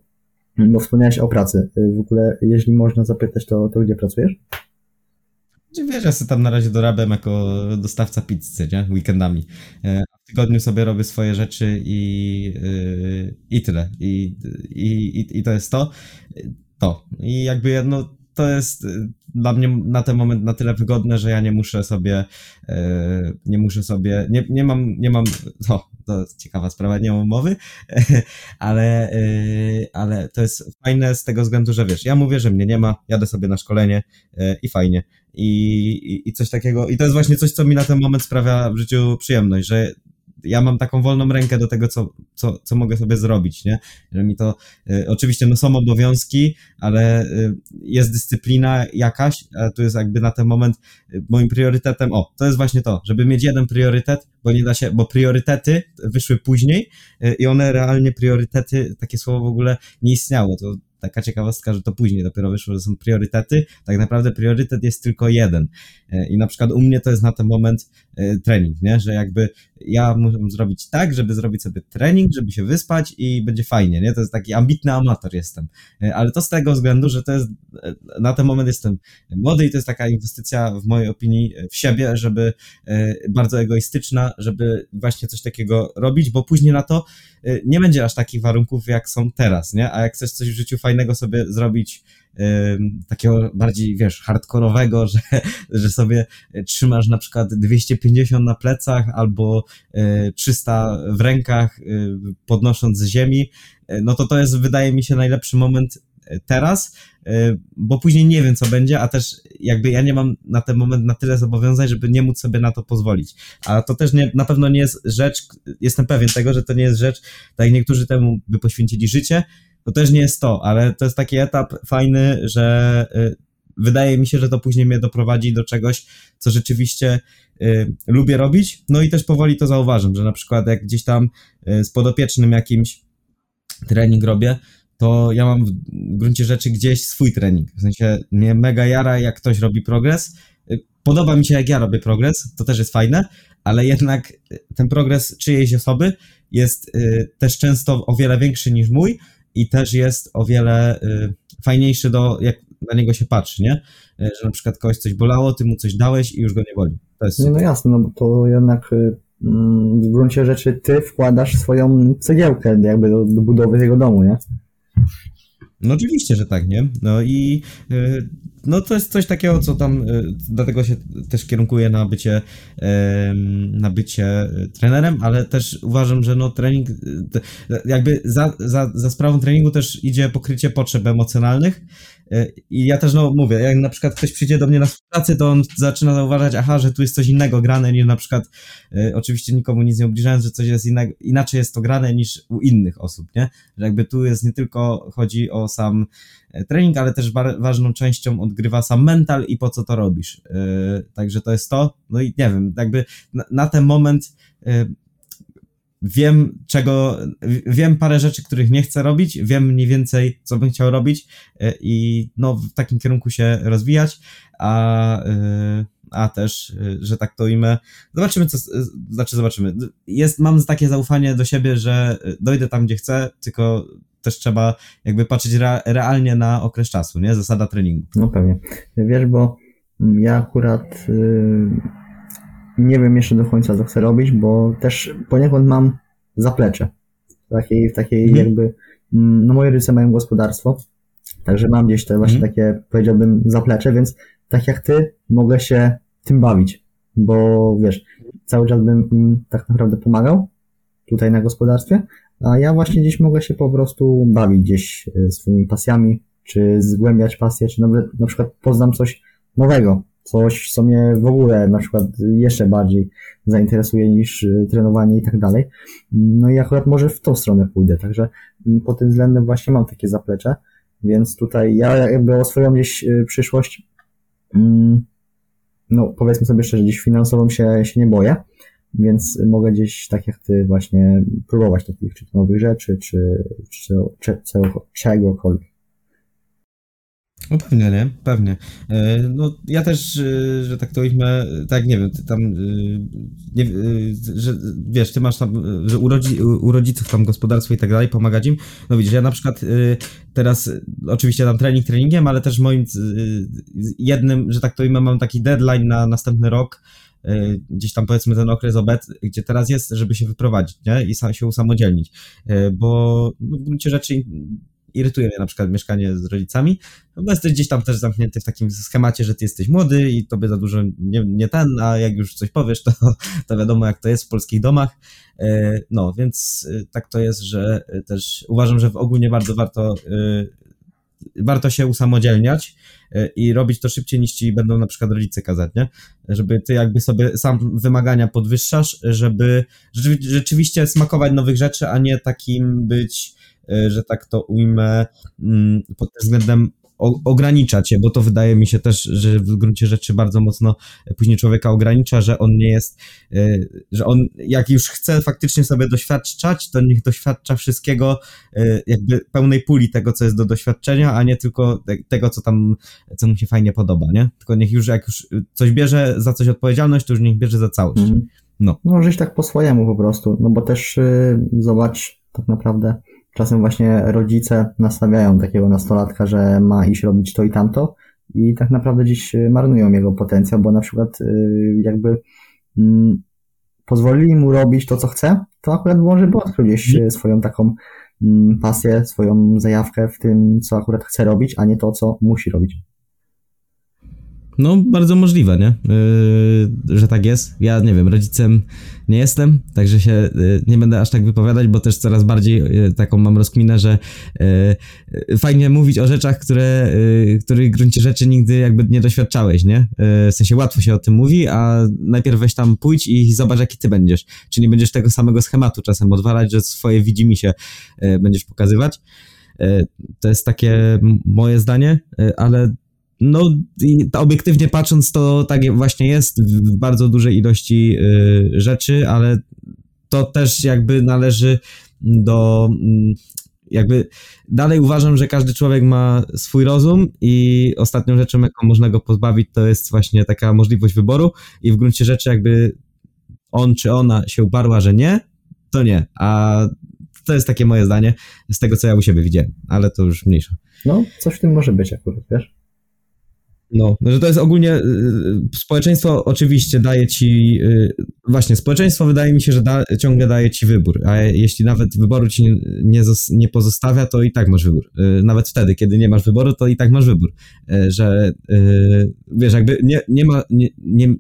bo wspomniałeś o pracy. E, w ogóle, jeśli można zapytać, to, to gdzie pracujesz? Wiesz, ja sobie tam na razie dorabiam jako dostawca pizzy, nie? Weekendami. E, w tygodniu sobie robię swoje rzeczy i, yy, i tyle. I, i, I to jest to. To. I jakby jedno, to jest dla mnie na ten moment na tyle wygodne, że ja nie muszę sobie, nie muszę sobie, nie, nie mam, nie mam, o, to ciekawa sprawa, nie mam umowy, *laughs* ale, ale to jest fajne z tego względu, że wiesz, ja mówię, że mnie nie ma, jadę sobie na szkolenie i fajnie. I, i, i coś takiego, i to jest właśnie coś, co mi na ten moment sprawia w życiu przyjemność, że ja mam taką wolną rękę do tego, co, co, co mogę sobie zrobić, nie? Że mi to, y, oczywiście no są obowiązki, ale y, jest dyscyplina jakaś, a tu jest jakby na ten moment y, moim priorytetem, o, to jest właśnie to, żeby mieć jeden priorytet, bo nie da się, bo priorytety wyszły później y, i one realnie priorytety, takie słowo w ogóle nie istniało, to taka ciekawostka, że to później dopiero wyszło, że są priorytety. Tak naprawdę priorytet jest tylko jeden. E, I na przykład u mnie to jest na ten moment e, trening, nie? Że jakby ja muszę zrobić tak, żeby zrobić sobie trening, żeby się wyspać i będzie fajnie, nie? To jest taki ambitny amator jestem. E, ale to z tego względu, że to jest, na ten moment jestem młody i to jest taka inwestycja w mojej opinii w siebie, żeby bardzo egoistyczna, żeby właśnie coś takiego robić, bo później na to nie będzie aż takich warunków, jak są teraz, nie? A jak chcesz coś w życiu fajnego sobie zrobić, takiego bardziej, wiesz, hardkorowego, *laughs* że, że sobie trzymasz na przykład 250 na plecach albo 300 e, w rękach, e, podnosząc z ziemi, e, no to to jest, wydaje mi się, najlepszy moment teraz, bo później nie wiem, co będzie, a też jakby ja nie mam na ten moment na tyle zobowiązań, żeby nie móc sobie na to pozwolić. A to też nie, na pewno nie jest rzecz, jestem pewien tego, że to nie jest rzecz, tak jak niektórzy temu by poświęcili życie, to też nie jest to, ale to jest taki etap fajny, że y, wydaje mi się, że to później mnie doprowadzi do czegoś, co rzeczywiście y, lubię robić. No i też powoli to zauważam, że na przykład jak gdzieś tam y, z podopiecznym jakimś trening robię, to ja mam w gruncie rzeczy gdzieś swój trening. W sensie mnie mega jara, jak ktoś robi progres. Podoba mi się, jak ja robię progres, to też jest fajne, ale jednak ten progres czyjejś osoby jest też często o wiele większy niż mój i też jest o wiele y, fajniejszy do, jak na niego się patrzy, nie? Y, że na przykład kogoś coś bolało, ty mu coś dałeś i już go nie boli. To jest nie, no jasne, no bo to jednak y, mm, w gruncie rzeczy ty wkładasz swoją cegiełkę jakby do, do budowy tego domu, nie? No oczywiście, że tak, nie? No i y, no to jest coś takiego, co tam, y, dlatego się też kierunkuje na bycie, na bycie trenerem, ale też uważam, że no trening, jakby za, za, za sprawą treningu też idzie pokrycie potrzeb emocjonalnych, i ja też, no mówię, jak na przykład ktoś przyjdzie do mnie na pracę, to on zaczyna zauważać, aha, że tu jest coś innego grane niż na przykład, y, oczywiście nikomu nic nie ubliżając, że coś jest innego, inaczej jest to grane niż u innych osób, nie? Że jakby tu jest nie tylko chodzi o sam e, trening, ale też ważną częścią odgrywa sam mental i po co to robisz. Y, także to jest to, no i nie wiem, jakby na, na ten moment y, wiem czego, wiem parę rzeczy, których nie chcę robić, wiem mniej więcej, co bym chciał robić e, i no w takim kierunku się rozwijać, a, e, a też, e, że tak to ujmę, zobaczymy co, znaczy zobaczymy, jest, mam takie zaufanie do siebie, że dojdę tam, gdzie chcę, tylko też trzeba jakby patrzeć re, realnie na okres czasu, nie? Zasada treningu. No pewnie. Wiesz, bo ja akurat yy nie wiem jeszcze do końca, co chcę robić, bo też poniekąd mam zaplecze. W takiej, w takiej mhm. jakby, mm, no moje rodzice mają gospodarstwo, także mam gdzieś te właśnie mhm. takie, powiedziałbym, zaplecze, więc tak jak ty, mogę się tym bawić, bo wiesz, cały czas bym im tak naprawdę pomagał tutaj na gospodarstwie, a ja właśnie gdzieś mogę się po prostu bawić gdzieś e, swoimi pasjami, czy zgłębiać pasję, czy nawet na przykład poznam coś nowego, coś, co mnie w ogóle na przykład jeszcze bardziej zainteresuje niż y, trenowanie i tak dalej. No i akurat może w tą stronę pójdę, także mm, pod tym względem właśnie mam takie zaplecze, więc tutaj ja jakby o swoją gdzieś y, przyszłość, mm, no powiedzmy sobie szczerze, gdzieś finansową się, się nie boję, więc mogę gdzieś tak jak ty właśnie próbować takich czy nowych rzeczy, czy, czy, czy, czy czegokolwiek. No pewnie, nie? Pewnie. E, no ja też, e, że tak to ujmę, tak nie wiem, ty tam, e, nie, że wiesz, ty masz tam, że u, rodzi, u rodziców tam gospodarstwo i tak dalej, pomagać im. No widzisz, ja na przykład teraz, oczywiście tam trening treningiem, ale też moim jednym, że tak to ujmę, mam taki deadline na następny rok, gdzieś tam powiedzmy ten okres obecny, gdzie teraz jest, żeby się wyprowadzić, nie? I sam się usamodzielnić. Bo no, w gruncie rzeczy irytuje mnie na przykład mieszkanie z rodzicami, no bo jesteś gdzieś tam też zamknięty w takim schemacie, że ty jesteś młody i tobie za dużo nie, nie ten, a jak już coś powiesz, to, *laughs* to wiadomo jak to jest w polskich domach. E, no, więc e, tak to jest, że e, też uważam, że w ogóle bardzo warto warto się usamodzielniać i robić to szybciej niż ci będą na przykład rodzice kazać, nie? Żeby ty jakby sobie sam wymagania podwyższasz, żeby rzeczywiście smakować nowych rzeczy, a nie takim być że tak to ujmę, mm, pod tym względem ogranicza cię, bo to wydaje mi się też, że w gruncie rzeczy bardzo mocno później człowieka ogranicza, że on nie jest, e, że on jak już chce faktycznie sobie doświadczać, to niech doświadcza wszystkiego, e, jakby pełnej puli tego, co jest do doświadczenia, a nie tylko tego, co tam, co mu się fajnie podoba, nie? Tylko niech już, jak już coś bierze za coś odpowiedzialność, to już niech bierze za całość. Mm. No. No, tak po swojemu po prostu, no bo też yy, zobacz, tak naprawdę czasem właśnie rodzice nastawiają takiego nastolatka, że ma iść robić to i tamto i tak naprawdę dziś y, marnują jego potencjał, bo na przykład y, jakby mm, pozwolili mu robić to, co chce, to akurat może by odkrył gdzieś y, swoją taką mm, pasję, swoją zajawkę w tym, co akurat chce robić, a nie to, co musi robić. No, bardzo możliwe, nie? Yy, że tak jest. Ja nie wiem, rodzicem nie jestem, także się yy, nie będę aż tak wypowiadać, bo też coraz bardziej yy, taką mam rozkminę, że yy, fajnie mówić o rzeczach, które, yy, których w gruncie rzeczy nigdy jakby nie doświadczałeś, nie? Yy, w sensie łatwo się o tym mówi, a najpierw weź tam pójdź i zobacz, jaki ty będziesz. Czy nie będziesz tego samego schematu czasem odwalać, że swoje widzimy się będziesz pokazywać. To jest takie moje zdanie, ale no, obiektywnie patrząc, to tak właśnie jest w bardzo dużej ilości y, rzeczy, ale to też jakby należy do. Mm, jakby dalej uważam, że każdy człowiek ma swój rozum i ostatnią rzeczą, jaką można go pozbawić, to jest właśnie taka możliwość wyboru i w gruncie rzeczy jakby on czy ona się uparła, że nie, to nie, a to jest takie moje zdanie z tego, co ja u siebie widziałem, ale to już mniejsze. No, coś w tym może być akurat, wiesz? No, że to jest ogólnie y, społeczeństwo oczywiście daje ci y, właśnie społeczeństwo wydaje mi się, że da, ciągle daje ci wybór, a jeśli nawet wyboru ci nie, nie, nie, pozostawia, to i tak masz wybór. Y, nawet wtedy, kiedy nie masz wyboru, to i tak masz wybór, że wiesz, jakby nie, nie ma nie, nie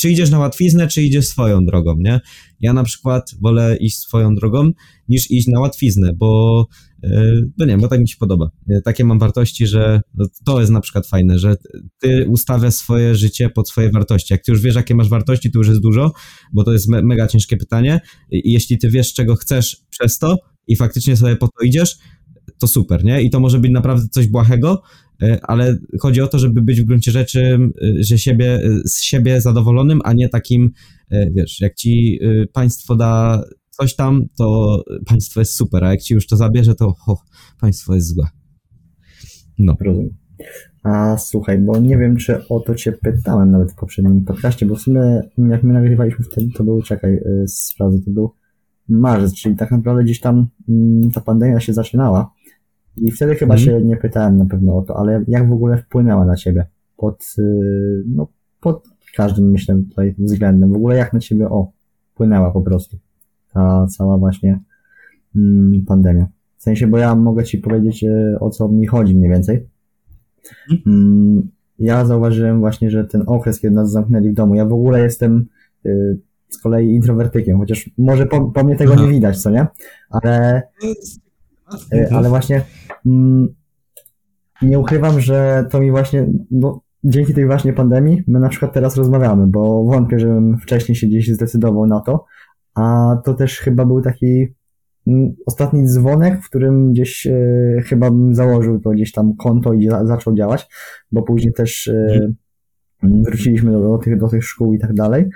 czy idziesz na łatwiznę, czy idziesz swoją drogą, nie? Ja na przykład wolę iść swoją drogą, niż iść na łatwiznę, bo no nie, bo tak mi się podoba. Takie mam wartości, że no, to jest na przykład fajne, że ty ustawiasz swoje życie pod swoje wartości. Jak ty już wiesz, jakie masz wartości, to już jest dużo, bo to jest me mega ciężkie pytanie. I jeśli ty wiesz, czego chcesz przez to i faktycznie sobie po to idziesz, to super, nie? I to może być naprawdę coś błahego, E, ale chodzi o to, żeby być w gruncie rzeczy że siebie, z siebie zadowolonym, a nie takim, e, wiesz, jak ci e, państwo da coś tam, to państwo jest super, a jak ci już to zabierze, to ho, państwo jest złe. No. Rozumiem. A słuchaj, bo nie wiem, czy o to cię pytałem nawet w poprzednim podcaście, bo w sumie jak my nagrywaliśmy wtedy, to był, czekaj, sprawdzę, to był marzec, czyli tak naprawdę gdzieś tam mm, ta pandemia się zaczynała i wtedy chyba mm. się nie pytałem na pewno o to, ale jak w ogóle wpłynęła na ciebie? Pod, y, no, pod każdym, myślę, tutaj względem. W ogóle jak na ciebie, o, wpłynęła po prostu ta cała właśnie mm, pandemia. W sensie, bo ja mogę ci powiedzieć, y, o co mi chodzi mniej więcej. Mm, ja zauważyłem właśnie, że ten okres, kiedy nas zamknęli w domu, ja w ogóle jestem y, z kolei introwertykiem, chociaż może po, po mnie tego Aha. nie widać, co nie? Ale E, ale właśnie mm, nie ukrywam, że to mi właśnie, no, dzięki tej właśnie pandemii, my na przykład teraz rozmawiamy, bo wątpię, żebym wcześniej się gdzieś zdecydował na to, a to też chyba był taki mm, ostatni dzwonek, w którym gdzieś e, chyba bym założył to gdzieś tam konto i za, zaczął działać, bo później też e, wróciliśmy do, do, tych, do tych szkół i tak dalej.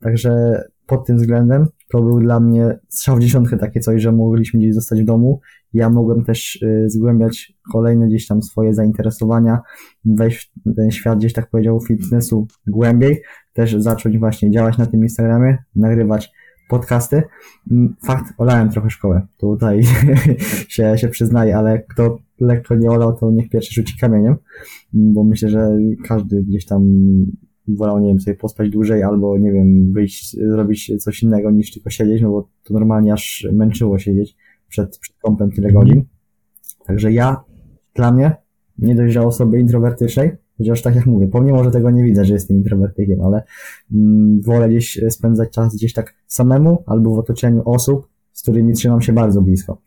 Także pod tym względem to był dla mnie strzał w dziesiątkę takie coś, że mogliśmy gdzieś zostać w domu. Ja mogłem też y, zgłębiać kolejne gdzieś tam swoje zainteresowania, wejść w ten świat gdzieś tak powiedział fitnessu głębiej, też zacząć właśnie działać na tym Instagramie, nagrywać podcasty. Mm, fakt, olałem trochę szkołę. Tutaj *laughs* się, się przyznaję, ale kto lekko nie olał, to niech pierwszy rzuci kamieniem, bo myślę, że każdy gdzieś tam wolał, nie wiem, sobie pospać dłużej albo, nie wiem, wyjść, zrobić coś innego niż tylko siedzieć, no bo to normalnie aż męczyło siedzieć przed, przed kąpem tyle godzin. Także ja, dla mnie, nie dość, że osoby introwertycznej, chociaż tak jak mówię, po mnie może tego nie widzę, że jestem introwertykiem, ale mm, wolę gdzieś spędzać czas gdzieś tak samemu albo w otoczeniu osób, z którymi trzymam się bardzo blisko.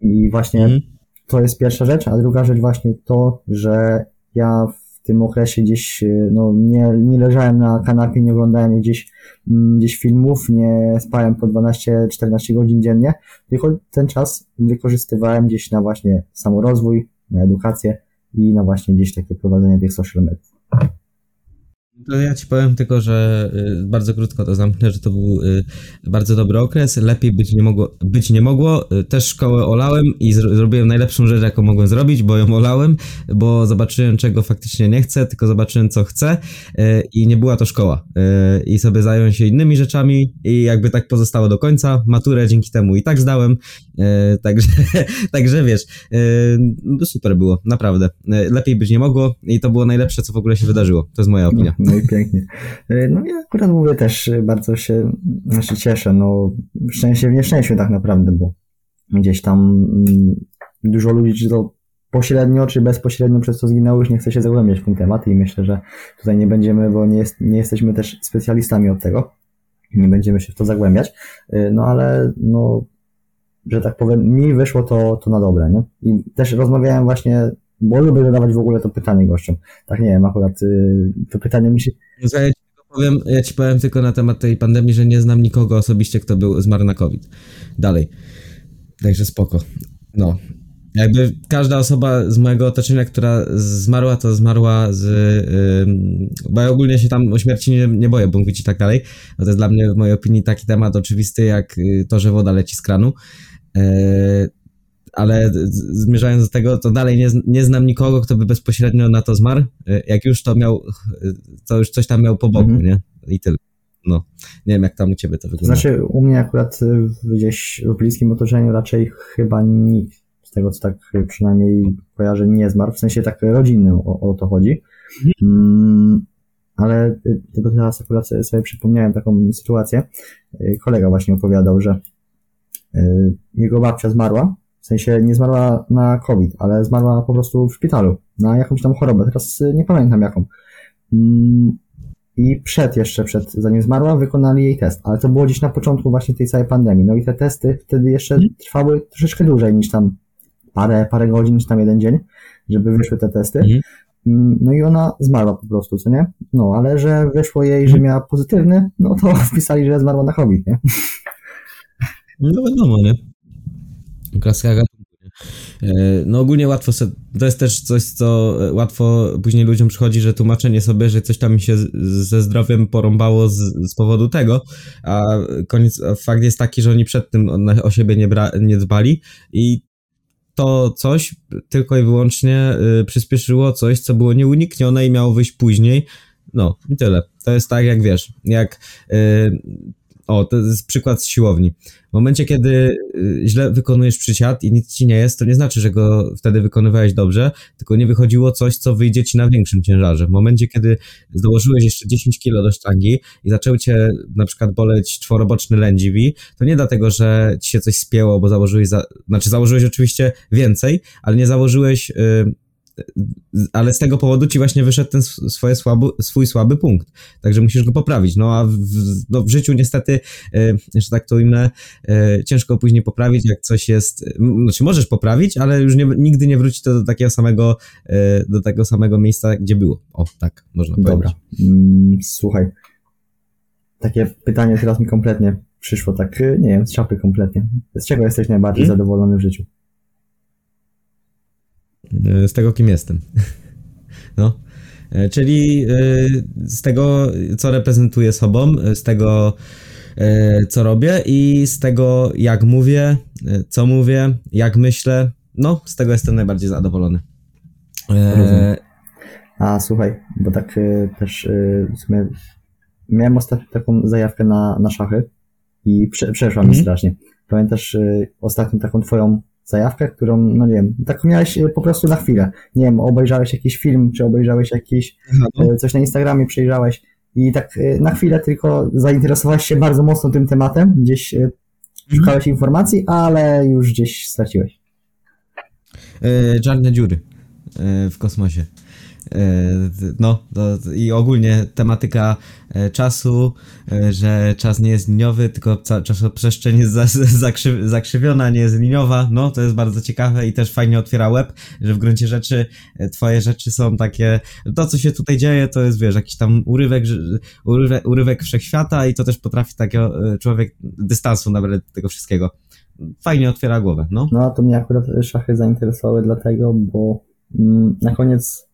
I właśnie mm. to jest pierwsza rzecz, a druga rzecz właśnie to, że ja w tym okresie gdzieś e, no, nie, nie leżałem na kanapie, nie oglądałem gdzieś, mm, gdzieś filmów, nie spałem po 12-14 godzin dziennie, tylko ten czas wykorzystywałem gdzieś na właśnie samorozwój, na edukację i na właśnie gdzieś takie prowadzenie tych social mediów. To ja ci powiem tylko, że y, bardzo krótko to zamknę, że to był y, bardzo dobry okres. Lepiej być nie mogło. Być nie mogło. Y, też szkołę olałem i zrobiłem najlepszą rzecz, jaką mogłem zrobić, bo ją olałem, bo zobaczyłem, czego faktycznie nie chcę, tylko zobaczyłem, co chcę i nie była to szkoła. I sobie zająłem się innymi rzeczami i jakby tak pozostało do końca. Maturę dzięki temu i tak zdałem. Także, *laughs* także wiesz, super było, naprawdę. Lepiej być nie mogło i to było najlepsze, co w ogóle się wydarzyło. To jest moja opinia. No, i pięknie. E, no ja akurat mówię też e, bardzo się znaczy cieszę, no szczęście w nieszczęściu tak naprawdę, bo gdzieś tam mm, dużo ludzi, czy to pośrednio, czy bezpośrednio przez to zginęło, już nie chce się zagłębiać w ten temat i myślę, że tutaj nie będziemy, bo nie, jest, nie jesteśmy też specjalistami od tego, nie będziemy się w to zagłębiać, e, no ale no, że tak powiem, mi wyszło to, to na dobre, nie? I też rozmawiałem właśnie bo zadawać w ogóle to pytanie gościom. Tak nie wiem, akurat y, to pytanie mi się... Ja ci, powiem, ja ci powiem tylko na temat tej pandemii, że nie znam nikogo osobiście, kto był zmarł na COVID. Dalej. Także spoko. No. Jakby każda osoba z mojego otoczenia, która zmarła, to zmarła z... Yy, bo ja ogólnie się tam o śmierci nie, nie boję, bo mówić i tak dalej. No to jest dla mnie w mojej opinii taki temat oczywisty, jak y, to, że woda leci z kranu. Yy, ale zmierzając do tego, to dalej nie, nie znam nikogo, kto by bezpośrednio na to zmarł. Jak już to miał, to już coś tam miał po boku, -hmm. nie? I tyle. no, nie wiem jak tam u ciebie to wygląda. Znaczy u mnie akurat gdzieś w bliskim otoczeniu raczej chyba nikt z tego co tak przynajmniej kojarzę nie zmarł, w sensie tak rodzinnym o, o to chodzi. Mm, ale tylko teraz akurat sobie przypomniałem taką sytuację. Kolega właśnie opowiadał, że jego babcia zmarła, w sensie nie zmarła na COVID, ale zmarła po prostu w szpitalu, na jakąś tam chorobę, teraz nie pamiętam jaką. Mm, I przed jeszcze, przed, zanim zmarła, wykonali jej test, ale to było gdzieś na początku właśnie tej całej pandemii. No i te testy wtedy jeszcze mhm. trwały troszeczkę dłużej niż tam parę, parę godzin, czy tam jeden dzień, żeby wyszły te testy. Mhm. Mm, no i ona zmarła po prostu, co nie? No, ale że wyszło jej, że miała pozytywny, no to *laughs* wpisali, że zmarła na COVID, nie? No wiadomo, nie? Klasyka gatunku? E, no ogólnie łatwo se, to jest też coś, co łatwo później ludziom przychodzi, że tłumaczenie sobie, że coś tam się ze zdrowiem porąbało z, z powodu tego, a koniec, fakt jest taki, że oni przed tym o siebie nie, bra, nie dbali i to coś tylko i wyłącznie y, przyspieszyło coś, co było nieuniknione i miało wyjść później. No i tyle. To jest tak, jak wiesz, jak y, o, to jest przykład z siłowni. W momencie, kiedy y, źle wykonujesz przysiad i nic ci nie jest, to nie znaczy, że go wtedy wykonywałeś dobrze, tylko nie wychodziło coś, co wyjdzie ci na większym ciężarze. W momencie, kiedy założyłeś jeszcze 10 kilo do sztangi i zaczął cię na przykład boleć czworoboczny lędźwi, to nie dlatego, że ci się coś spięło, bo założyłeś, za, znaczy założyłeś oczywiście więcej, ale nie założyłeś y, ale z tego powodu ci właśnie wyszedł ten swoje słaby, swój słaby punkt. Także musisz go poprawić. No a w, no, w życiu niestety, e, że tak to ujmę, e, ciężko później poprawić, jak coś jest, znaczy możesz poprawić, ale już nie, nigdy nie wróci to do takiego samego, e, do tego samego miejsca, gdzie było. O, tak, można Dobra. powiedzieć. Mm, słuchaj, takie pytanie teraz mi kompletnie przyszło, tak, nie wiem, z czapy kompletnie. Z czego jesteś najbardziej hmm? zadowolony w życiu? E, z tego, kim jestem. *laughs* No. E, czyli e, z tego, co reprezentuję sobą, z tego, co robię i z tego, jak mówię, co mówię, jak myślę. No, z tego jestem najbardziej zadowolony. Rozumiem. A słuchaj, bo tak też w sumie miałem ostatnio taką zajawkę na, na szachy i prze, przeszła mi mm. strasznie. Pamiętasz ostatnio taką twoją zajawkę, którą, no nie wiem, tak miałeś e, po prostu na chwilę. Nie wiem, obejrzałeś jakiś film, czy obejrzałeś jakiś, no. coś na Instagramie przejrzałeś i tak e, na chwilę tylko zainteresowałeś się bardzo mocno tym tematem, gdzieś mhm. szukałeś informacji, ale już gdzieś straciłeś. Yy, czarne dziury w kosmosie. E, no, i ogólnie tematyka e, czasu, e, że czas nie jest liniowy, tylko czasoprzestrzeń jest *laughs* zakrzywiona, nie jest liniowa. No, to jest bardzo ciekawe i też fajnie otwiera web, że w gruncie rzeczy twoje rzeczy są takie, to co się tutaj dzieje, to jest, wiesz, jakiś tam urywek, urywek, urywek wszechświata i to też potrafi takiego człowiek dystansu nabrać tego wszystkiego. Fajnie otwiera głowę, no. No, to mnie akurat szachy zainteresowały dlatego, bo mm, na koniec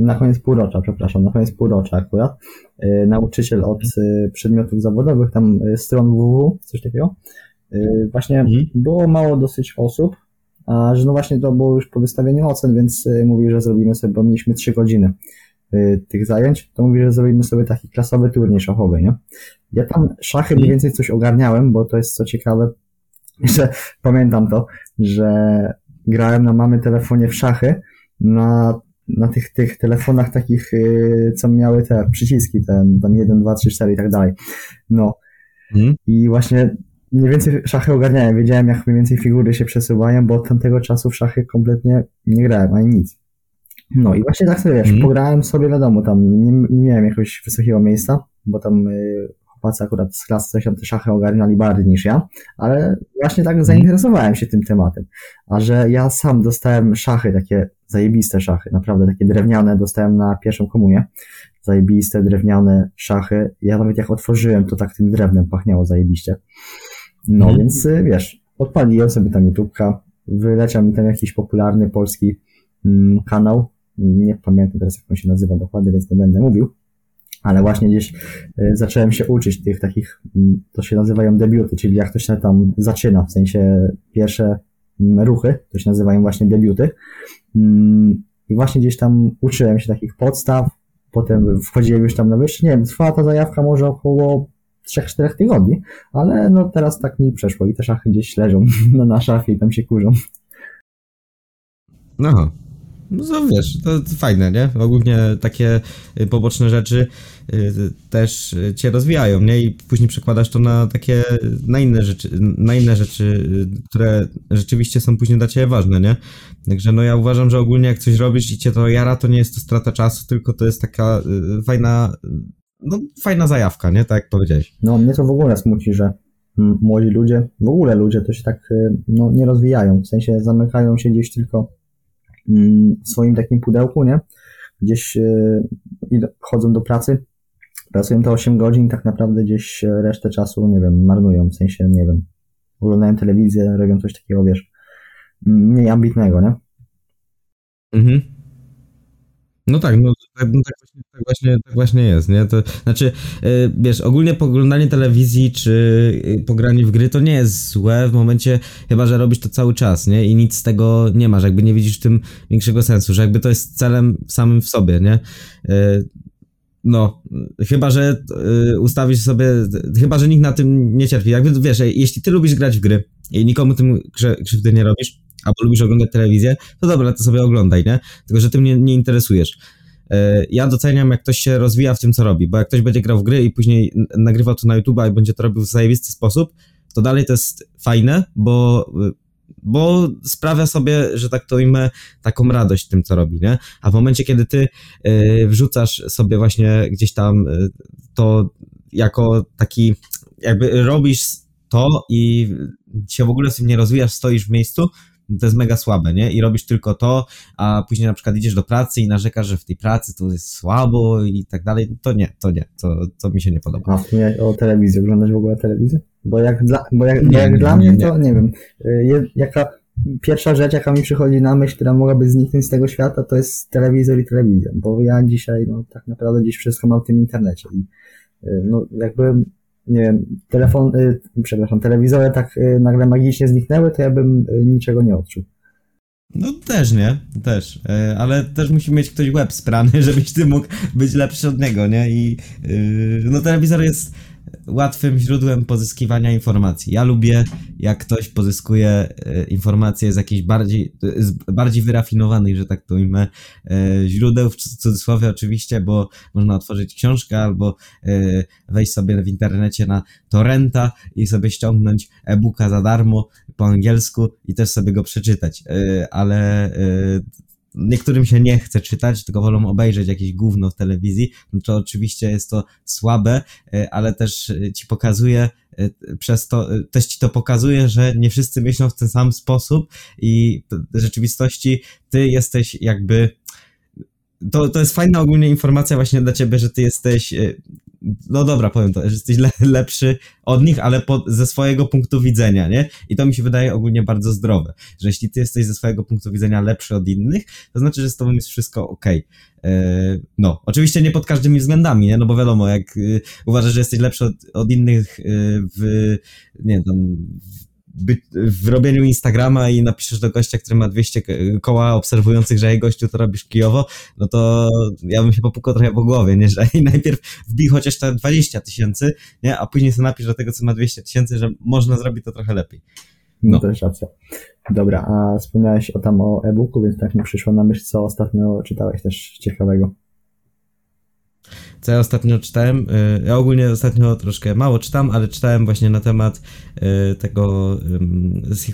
na koniec półrocza, przepraszam, na koniec półrocza akurat, y, nauczyciel od y, przedmiotów zawodowych, tam y, stron www, coś takiego, właśnie mhm. było mało dosyć osób, a że no właśnie to było już po wystawieniu ocen, więc mówi, że zrobimy sobie, bo mieliśmy trzy godziny tych zajęć, to mówi, że zrobimy sobie taki klasowy turniej szachowy, nie? Ja tam szachy mniej mhm. więcej coś ogarniałem, bo to jest co ciekawe, *laughs* że pamiętam to, że grałem na mamy telefonie w szachy na na tych, tych telefonach takich, yy, co miały te przyciski, ten tam 1, 2, 3, 4 i tak dalej. No. Mhm. I właśnie mniej więcej szachy ogarniałem, wiedziałem jak mniej więcej figury się przesuwają, bo od tamtego czasu w szachy kompletnie nie grałem, ani nic. No i właśnie tak sobie wiesz, mhm. pograłem sobie wiadomo, tam nie, nie miałem jakiegoś wysokiego miejsca, bo tam yy, chłopacy akurat z klasy coś tam te szachy ogarniali bardziej niż ja, ale właśnie tak zainteresowałem się tym tematem. A że ja sam dostałem szachy, takie zajebiste szachy, naprawdę takie drewniane, dostałem na pierwszą komunię. Zajebiste, drewniane szachy. Ja nawet jak otworzyłem, to tak tym drewnem pachniało zajebiście. No hmm. więc y, wiesz, odpaliłem sobie tam YouTube'ka, wyleciał mi tam jakiś popularny polski mm, kanał, nie pamiętam teraz jak on się nazywa dokładnie, więc nie będę mówił, ale właśnie gdzieś y, zacząłem się uczyć tych takich, mm, to się nazywają debiuty, czyli jak to się tam zaczyna, w sensie pierwsze mm, ruchy, to się nazywają właśnie debiuty. Mm, I właśnie gdzieś tam uczyłem się takich podstaw, potem wchodziłem już tam na wyższy, nie wiem, trwała ta zajawka może około 3-4 tygodni, ale no teraz tak mi przeszło i te szachy gdzieś leżą *laughs* na, szafie i tam się kurzą. No, no to wiesz, to fajne, nie? Ogólnie takie y, poboczne rzeczy y, też cię rozwijają, nie? I później przekładasz to na takie, na inne rzeczy, na inne rzeczy, y, które rzeczywiście są później dla ciebie ważne, nie? Także no ja uważam, że ogólnie jak coś robisz i cię to jara, to nie jest to strata czasu, tylko to jest taka fajna, no fajna zajawka, nie? Tak jak powiedziałeś. No mnie to w ogóle smuci, że młodzi ludzie, w ogóle ludzie to się tak no, nie rozwijają, w sensie zamykają się gdzieś tylko w swoim takim pudełku, nie? Gdzieś e, chodzą do pracy, pracują to 8 godzin, tak naprawdę gdzieś resztę czasu, nie wiem, marnują, w sensie, nie wiem, oglądają telewizję, robią coś takiego, wiesz, mniej ambitnego, nie? Mhm. No tak, no, tak, no tak, właśnie, tak, właśnie, tak właśnie jest, nie? To znaczy, yy, wiesz, ogólnie poglądanie telewizji czy yy, pogranie w gry to nie jest złe w momencie, chyba że robisz to cały czas, nie? I nic z tego nie masz, jakby nie widzisz w tym większego sensu, że jakby to jest celem samym w sobie, nie? Yy, no, chyba, że y, ustawisz sobie, chyba, że nikt na tym nie cierpi. Jakby, wiesz, jeśli ty lubisz grać w gry i nikomu tym krzywdy nie robisz, albo lubisz oglądać telewizję, to dobra, to sobie oglądaj, nie? Tylko, że tym nie, nie interesujesz. E, ja doceniam, jak ktoś się rozwija w tym, co robi, bo jak ktoś będzie grał w gry i później nagrywał to na YouTube i będzie to robił w zajebisty sposób, to dalej to jest fajne, bo, bo sprawia sobie, że tak to ujmę, taką radość tym, co robi, nie? A w momencie, kiedy ty e, wrzucasz sobie właśnie gdzieś tam e, to jako taki, jakby robisz to i się w ogóle z tym nie rozwijasz, stoisz w miejscu, to jest mega słabe, nie? I robisz tylko to, a później na przykład idziesz do pracy i narzekasz, że w tej pracy to jest słabo i tak dalej, to nie, to nie, to, to mi się nie podoba. A wspomniałeś o telewizji, oglądasz w ogóle telewizję? Bo jak dla, bo jak, nie, jak nie, dla mnie, to nie wiem, y, jaka pierwsza rzecz, jaka mi przychodzi na myśl, która mogłaby zniknąć z tego świata, to jest telewizor i telewizja, bo ja dzisiaj, no tak naprawdę dziś wszystko mam w tym internecie i y, no jakby nie wiem, telefon, y, przepraszam, telewizory tak y, nagle magicznie zniknęły, to ja bym y, niczego nie odczuł. No też nie, też, e, ale też musi mieć ktoś łeb sprany, *laughs* żebyś ty mógł być lepszy od niego, nie? I no telewizor jest łatwym źródłem pozyskiwania informacji. Ja lubię, jak ktoś pozyskuje e, informacje z jakichś bardziej, z bardziej wyrafinowanych, że tak to ujmę, e, źródeł, w cudzysłowie oczywiście, bo można otworzyć książkę albo e, wejść sobie w internecie na torrenta i sobie ściągnąć e-booka za darmo po angielsku i też sobie go przeczytać. Ale niektórym się nie chce czytać, tylko wolą obejrzeć jakieś gówno w telewizji, no to oczywiście jest to słabe, e, ale też e, ci pokazuje, e, przez to, też ci to pokazuje, że nie wszyscy myślą w ten sam sposób i w rzeczywistości ty jesteś jakby to, to jest fajna ogólnie informacja właśnie dla ciebie, że ty jesteś no dobra, powiem to, że jesteś le, lepszy od nich, ale po, ze swojego punktu widzenia, nie? I to mi się wydaje ogólnie bardzo zdrowe, że jeśli ty jesteś ze swojego punktu widzenia lepszy od innych, to znaczy, że z tobą jest wszystko ok. E, no, oczywiście nie pod każdymi względami, nie? No bo wiadomo, jak y, uważasz, że jesteś lepszy od, od innych y, w, nie wiem, tam, w robieniu Instagrama i napiszesz do gościa, który ma 200 koła obserwujących, że jej gościu to robisz kijowo, no to ja bym się popukał trochę po głowie, nie, *laughs* że najpierw wbij chociaż te 20 tysięcy, nie, a później sobie napisz do tego, co ma 200 tysięcy, że można zrobić to trochę lepiej. No, no to jest racja. Dobra, a wspomniałeś o tam o e-booku, więc tak mi przyszło na myśl, co ostatnio czytałeś też ciekawego. Co ja ostatnio czytałem, y, ja ogólnie ostatnio troszkę mało czytam, ale czytałem właśnie na temat y, tego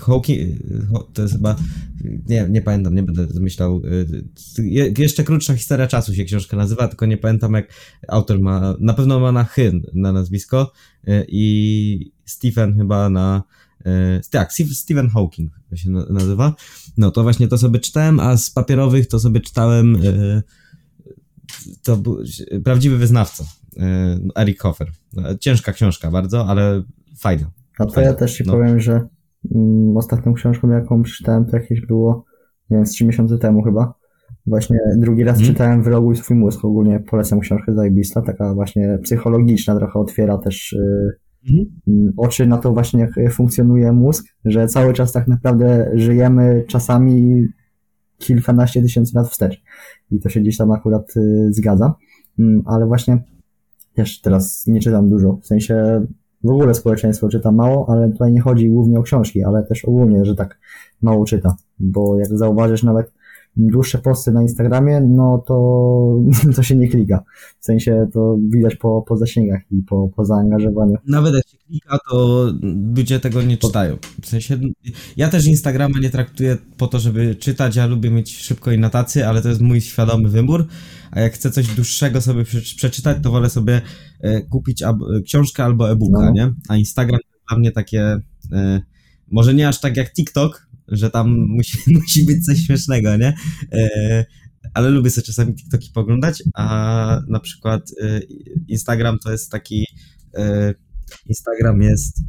Hawking, to jest chyba, nie, nie pamiętam, nie będę myślał, y, jeszcze krótsza historia czasu się książka nazywa, tylko nie pamiętam jak autor ma, na pewno ma na Hyn na nazwisko i Stephen chyba na tak, Stephen Hawking się nazywa. No to właśnie to sobie czytałem, a z papierowych to sobie czytałem to był prawdziwy wyznawca, e, Eric Hofer. Ciężka książka bardzo, ale fajna. A to ja też ci no. powiem, że mm, ostatnią książką, jaką przeczytałem, to jakieś było, nie wiem, z 3 miesiące temu chyba. Właśnie drugi raz hmm. czytałem Wyroguj swój mózg. Ogólnie polecam książkę zajebista, taka właśnie psychologiczna, trochę otwiera też hmm. oczy na to właśnie, jak funkcjonuje mózg, że cały czas tak naprawdę żyjemy czasami kilkanaście tysięcy lat wstecz. I to się gdzieś tam akurat y, zgadza. mm, ale właśnie też teraz nie czytam dużo, w sensie w ogóle społeczeństwo czyta mało, ale tutaj nie chodzi głównie o książki, ale też ogólnie, że tak mało czyta, bo jak zauważysz nawet dłuższe posty na Instagramie, no to, *laughs* to się nie klika. W sensie to widać po, po zasięgach i po, po zaangażowaniu. Nawet jak się klika, to ludzie tego nie czytają. W sensie, ja też Instagrama nie traktuję po to, żeby czytać, ja lubię mieć szybko i notacje, ale to jest mój świadomy wybór, a jak chcę coś dłuższego sobie przeczytać, to wolę sobie e, kupić książkę albo e-booka, no. nie? A Instagram dla mnie takie, e, może nie aż tak jak TikTok, że tam musi, *laughs* musi być coś śmiesznego, nie? E, ale lubię sobie czasami TikToki poglądać, a na przykład e, Instagram to jest taki. E, Instagram jest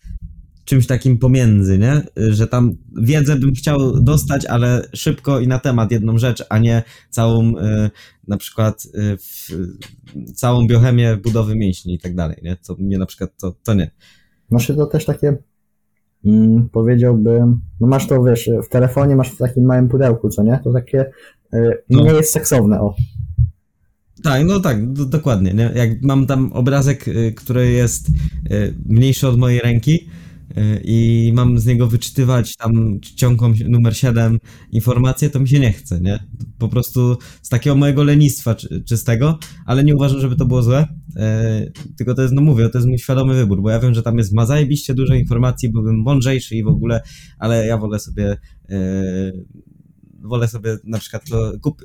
czymś takim pomiędzy, nie? Że tam wiedzę bym chciał dostać, ale szybko i na temat jedną rzecz, a nie całą na przykład całą biochemię budowy mięśni i tak dalej, nie? To mnie na przykład to, to nie. Znaczy to też takie mm, powiedziałbym, no masz to, wiesz, w telefonie masz w takim małym pudełku, co nie? To takie y, no. nie jest seksowne, o. Tak, no tak, do, dokładnie. Nie? Jak mam tam obrazek, y, który jest y, mniejszy od mojej ręki, i mam z niego wyczytywać tam ciągą numer 7 informacje, to mi się nie chce, nie? Po prostu z takiego mojego lenistwa czy, czystego, ale nie uważam, żeby to było złe, yy, tylko to jest, no mówię, to jest mój świadomy wybór, bo ja wiem, że tam jest ma zajebiście dużo informacji, byłbym mądrzejszy i w ogóle, ale ja wolę sobie yy, wolę sobie na przykład to kup,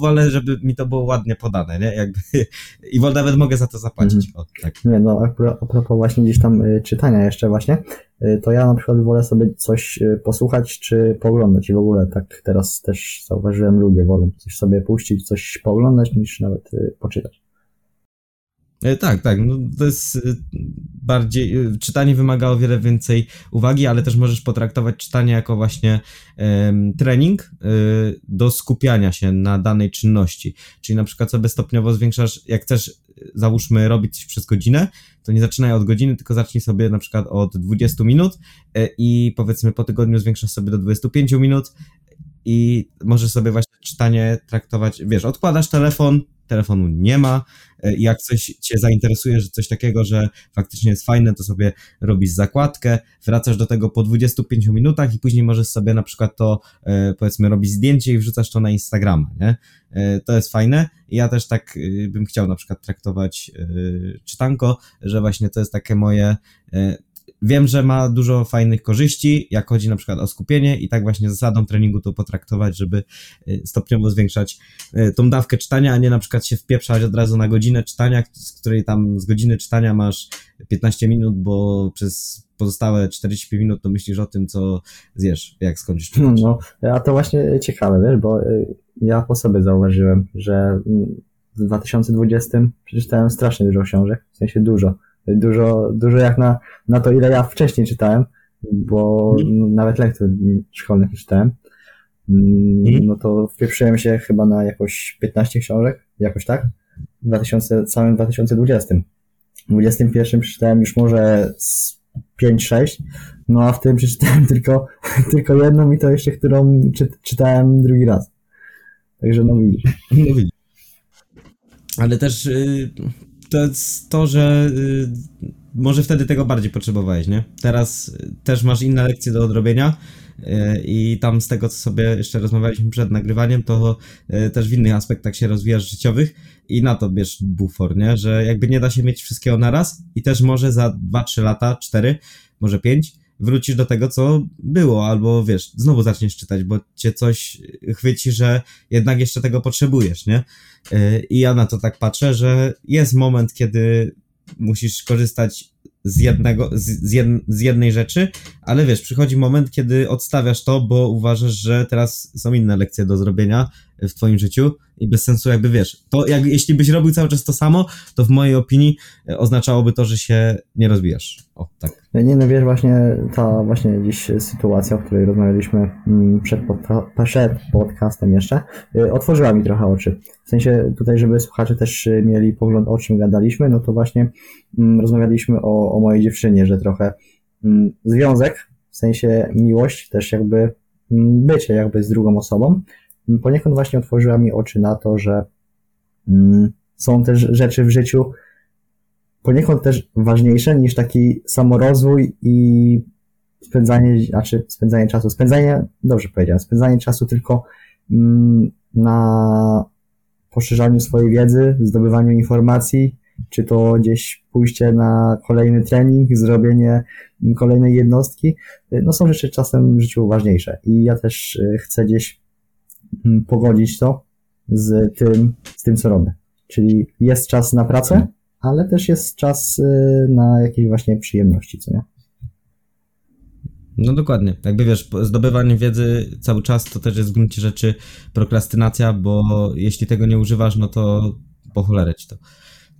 wolę, żeby mi to było ładnie podane, nie? Jakby, I wolę, nawet mogę za to zapłacić. Mhm. O, tak. Nie, no a propos właśnie gdzieś tam y, czytania jeszcze właśnie, y, to ja na przykład wolę sobie coś y, posłuchać czy poglądać i w ogóle tak teraz też zauważyłem, ludzie wolą coś sobie puścić, coś pooglądać niż nawet poczytać. E, tak, tak. No, to jest e, bardziej. E, czytanie wymaga o wiele więcej uwagi, ale też możesz potraktować czytanie jako właśnie um, trening do skupiania się na danej czynności. Czyli na przykład sobie stopniowo zwiększasz, jak chcesz, załóżmy, robić coś przez godzinę, to nie zaczynaj od godziny, tylko zacznij sobie na przykład od 20 minut i powiedzmy po tygodniu zwiększasz sobie do 25 minut i możesz sobie właśnie czytanie traktować, wiesz, odkładasz telefon, telefonu nie ma. E, jak coś cię zainteresuje, że coś takiego, że faktycznie jest fajne, to sobie robisz zakładkę, wracasz do tego po 25 minutach i później możesz sobie na przykład to, e, powiedzmy, robić zdjęcie i wrzucasz to na Instagrama, nie? E, to jest fajne. Ja też tak bym chciał na przykład traktować czytanko, że właśnie to jest takie moje Wiem, że ma dużo fajnych korzyści, jak chodzi na przykład o skupienie i tak właśnie zasadą treningu to potraktować, żeby y, stopniowo zwiększać y, tą dawkę czytania, a nie na przykład się wpieprzać od razu na godzinę czytania, z której tam z godziny czytania masz 15 minut, bo przez pozostałe 45 minut to myślisz o tym, co zjesz, jak skończysz czytać. No, a to właśnie ciekawe, wiesz, bo y, ja po sobie zauważyłem, że mm, w 2020 przeczytałem strasznie dużo książek, w sensie dużo Dużo, dużo jak na, na to, ile ja wcześniej czytałem, bo mm. nawet lektur szkolnych czytałem. Mm. No to wpieprzyłem się chyba na jakoś 15 książek, jakoś tak, w 2000, całym 2020. W 2021 przeczytałem już może 5-6, no a w tym przeczytałem *laughs* tylko, tylko jedną i to jeszcze, którą czy, czytałem drugi raz. Także no widzisz. No widzisz. Ale też y, to jest to, że y, może wtedy tego bardziej potrzebowałeś, nie? Teraz y, też masz inne lekcje do odrobienia y, i tam z tego, co sobie jeszcze rozmawialiśmy przed nagrywaniem, to y, też w innych aspektach się rozwijasz życiowych i na to bierz bufor, nie? Że jakby nie da się mieć wszystkiego naraz i też może za 2-3 lata, 4, może 5 wrócisz do tego, co było, albo wiesz, znowu zaczniesz czytać, bo cię coś chwyci, że jednak jeszcze tego potrzebujesz, nie? Y, I ja na to tak patrzę, że jest moment, kiedy musisz korzystać z jednego, z, z, jed, z jednej rzeczy, ale wiesz, przychodzi moment, kiedy odstawiasz to, bo uważasz, że teraz są inne lekcje do zrobienia w twoim życiu i bez sensu jakby wiesz, to jak, jeśli byś robił cały czas to samo, to w mojej opinii e, oznaczałoby to, że się nie rozwijasz. O, tak. Nie, no wiesz, właśnie ta właśnie dziś sytuacja, o której rozmawialiśmy mm, przed, przed podcastem jeszcze, e, otworzyła mi trochę oczy. W sensie tutaj, żeby słuchacze też mieli pogląd o czym gadaliśmy, no to właśnie mm, rozmawialiśmy o, o mojej dziewczynie, że trochę mm, związek, w sensie miłość, też jakby bycie jakby z drugą osobą, poniekąd właśnie otworzyła mi oczy na to, że mm, są też rzeczy w życiu poniekąd też ważniejsze niż taki samorozwój i spędzanie, znaczy spędzanie czasu, spędzanie, dobrze powiedziałem, spędzanie czasu tylko mm, na poszerzaniu swojej wiedzy, zdobywaniu informacji, czy to gdzieś pójście na kolejny trening, zrobienie kolejnej jednostki, no są rzeczy czasem w życiu ważniejsze i ja też y, chcę gdzieś pogodzić to z tym, z tym co robię. Czyli jest czas na pracę, ale też jest czas y, na jakieś właśnie przyjemności, co nie? No dokładnie. Jakby wiesz, zdobywanie wiedzy cały czas to też jest w gruncie rzeczy prokrastynacja, bo jeśli tego nie używasz, no to po cholerę ci to.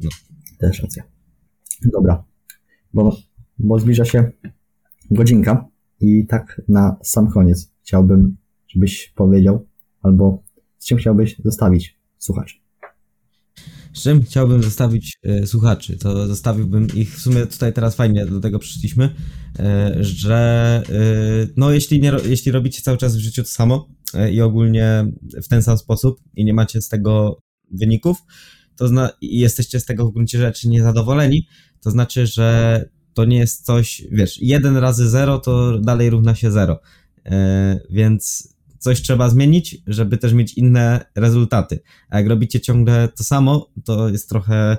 No. Też racja. Dobra, bo, bo zbliża się godzinka i tak na sam koniec chciałbym, żebyś powiedział, albo z czym chciałbyś zostawić słuchaczy. Z czym chciałbym zostawić e, słuchaczy? To zostawiłbym ich, w sumie tutaj teraz fajnie do tego przyszliśmy, e, że e, no jeśli, nie, jeśli robicie cały czas w życiu to samo i ogólnie w ten sam sposób i nie macie z tego wyników, to zna, i jesteście z tego w gruncie rzeczy niezadowoleni, to znaczy, że to nie jest coś, wiesz, 1 razy 0 to dalej równa się 0. E, więc coś trzeba zmienić, żeby też mieć inne rezultaty. A jak robicie ciągle to samo, to jest trochę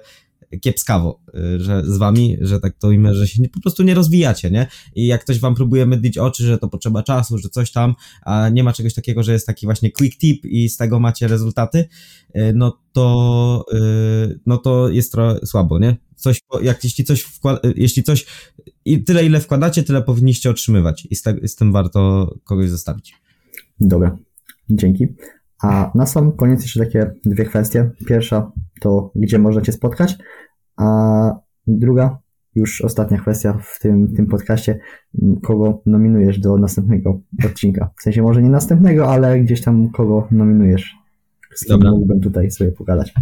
kiepskawo, y, że z wami, że tak to imię, że się nie, po prostu nie rozwijacie, nie? I jak ktoś wam próbuje mydlić oczy, że to potrzeba czasu, że coś tam, a nie ma czegoś takiego, że jest taki właśnie quick tip i z tego macie rezultaty, y, no to, y, no to jest trochę słabo, nie? Coś, jak jeśli coś, wkład, jeśli coś, i tyle ile wkładacie, tyle powinniście otrzymywać i z, te, z tym warto kogoś zostawić. Dobra, dzięki. A na sam koniec jeszcze takie dwie kwestie. Pierwsza to, gdzie można Cię spotkać, a druga, już ostatnia kwestia w tym, tym podcaście, kogo nominujesz do następnego odcinka. W sensie może nie następnego, ale gdzieś tam kogo nominujesz. Z kim Dobra. mógłbym tutaj sobie pogadać.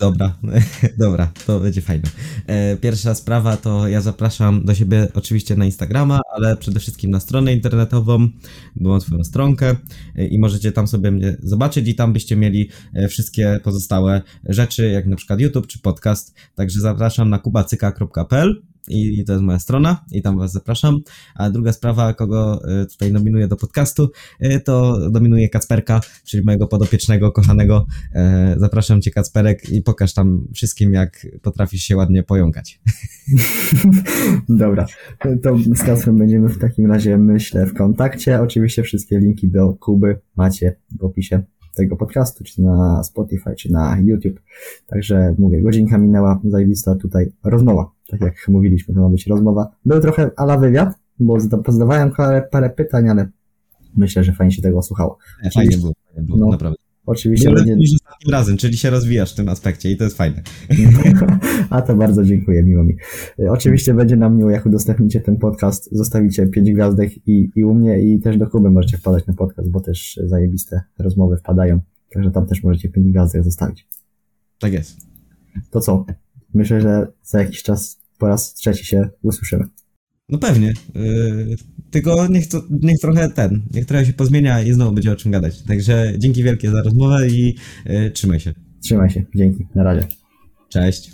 Dobra, *laughs* dobra, to będzie fajne. E, pierwsza sprawa to ja zapraszam do siebie oczywiście na Instagrama, ale przede wszystkim na stronę internetową, bo mam swoją stronkę e, i możecie tam sobie mnie zobaczyć i tam byście mieli e, wszystkie pozostałe rzeczy, jak na przykład YouTube czy podcast. Także zapraszam na kubacyka.pl i to jest moja strona i tam was zapraszam. A druga sprawa, kogo y, tutaj nominuję do podcastu, y, to nominuję Kacperka, czyli mojego podopiecznego, kochanego. Y, zapraszam cię Kacperek i pokaż tam wszystkim, jak potrafisz się ładnie pojąkać. *laughs* Dobra, to z Kacprem będziemy w takim razie, myślę, w kontakcie. Oczywiście wszystkie linki do Kuby macie w opisie tego podcastu, czy na Spotify, czy na YouTube. Także mówię, godzinka minęła, zajebista tutaj rozmowa. Tak jak mówiliśmy, to ma być rozmowa. Był trochę ala wywiad, bo zadawałem parę, parę pytań, ale myślę, że fajnie się tego słuchało. Fajnie było, fajnie było no, naprawdę. Oczywiście. Będzie... niż ostatnim razem, czyli się rozwijasz w tym aspekcie i to jest fajne. *laughs* A to bardzo dziękuję, miło mi. Oczywiście będzie nam miło, jak udostępnicie ten podcast, zostawicie pięć gwiazdek i, i u mnie i też do Kuby możecie wpadać na podcast, bo też zajebiste rozmowy wpadają. Także tam też możecie pięć gwiazdek zostawić. Tak jest. To co? Myślę, że za jakiś czas po raz trzeci się usłyszymy. No pewnie. Yy, tylko niech, to, niech trochę ten, niech trochę się pozmienia i znowu będzie o czym gadać. Także dzięki wielkie za rozmowę i yy, trzymaj się. Trzymaj się. Dzięki. Na razie. Cześć.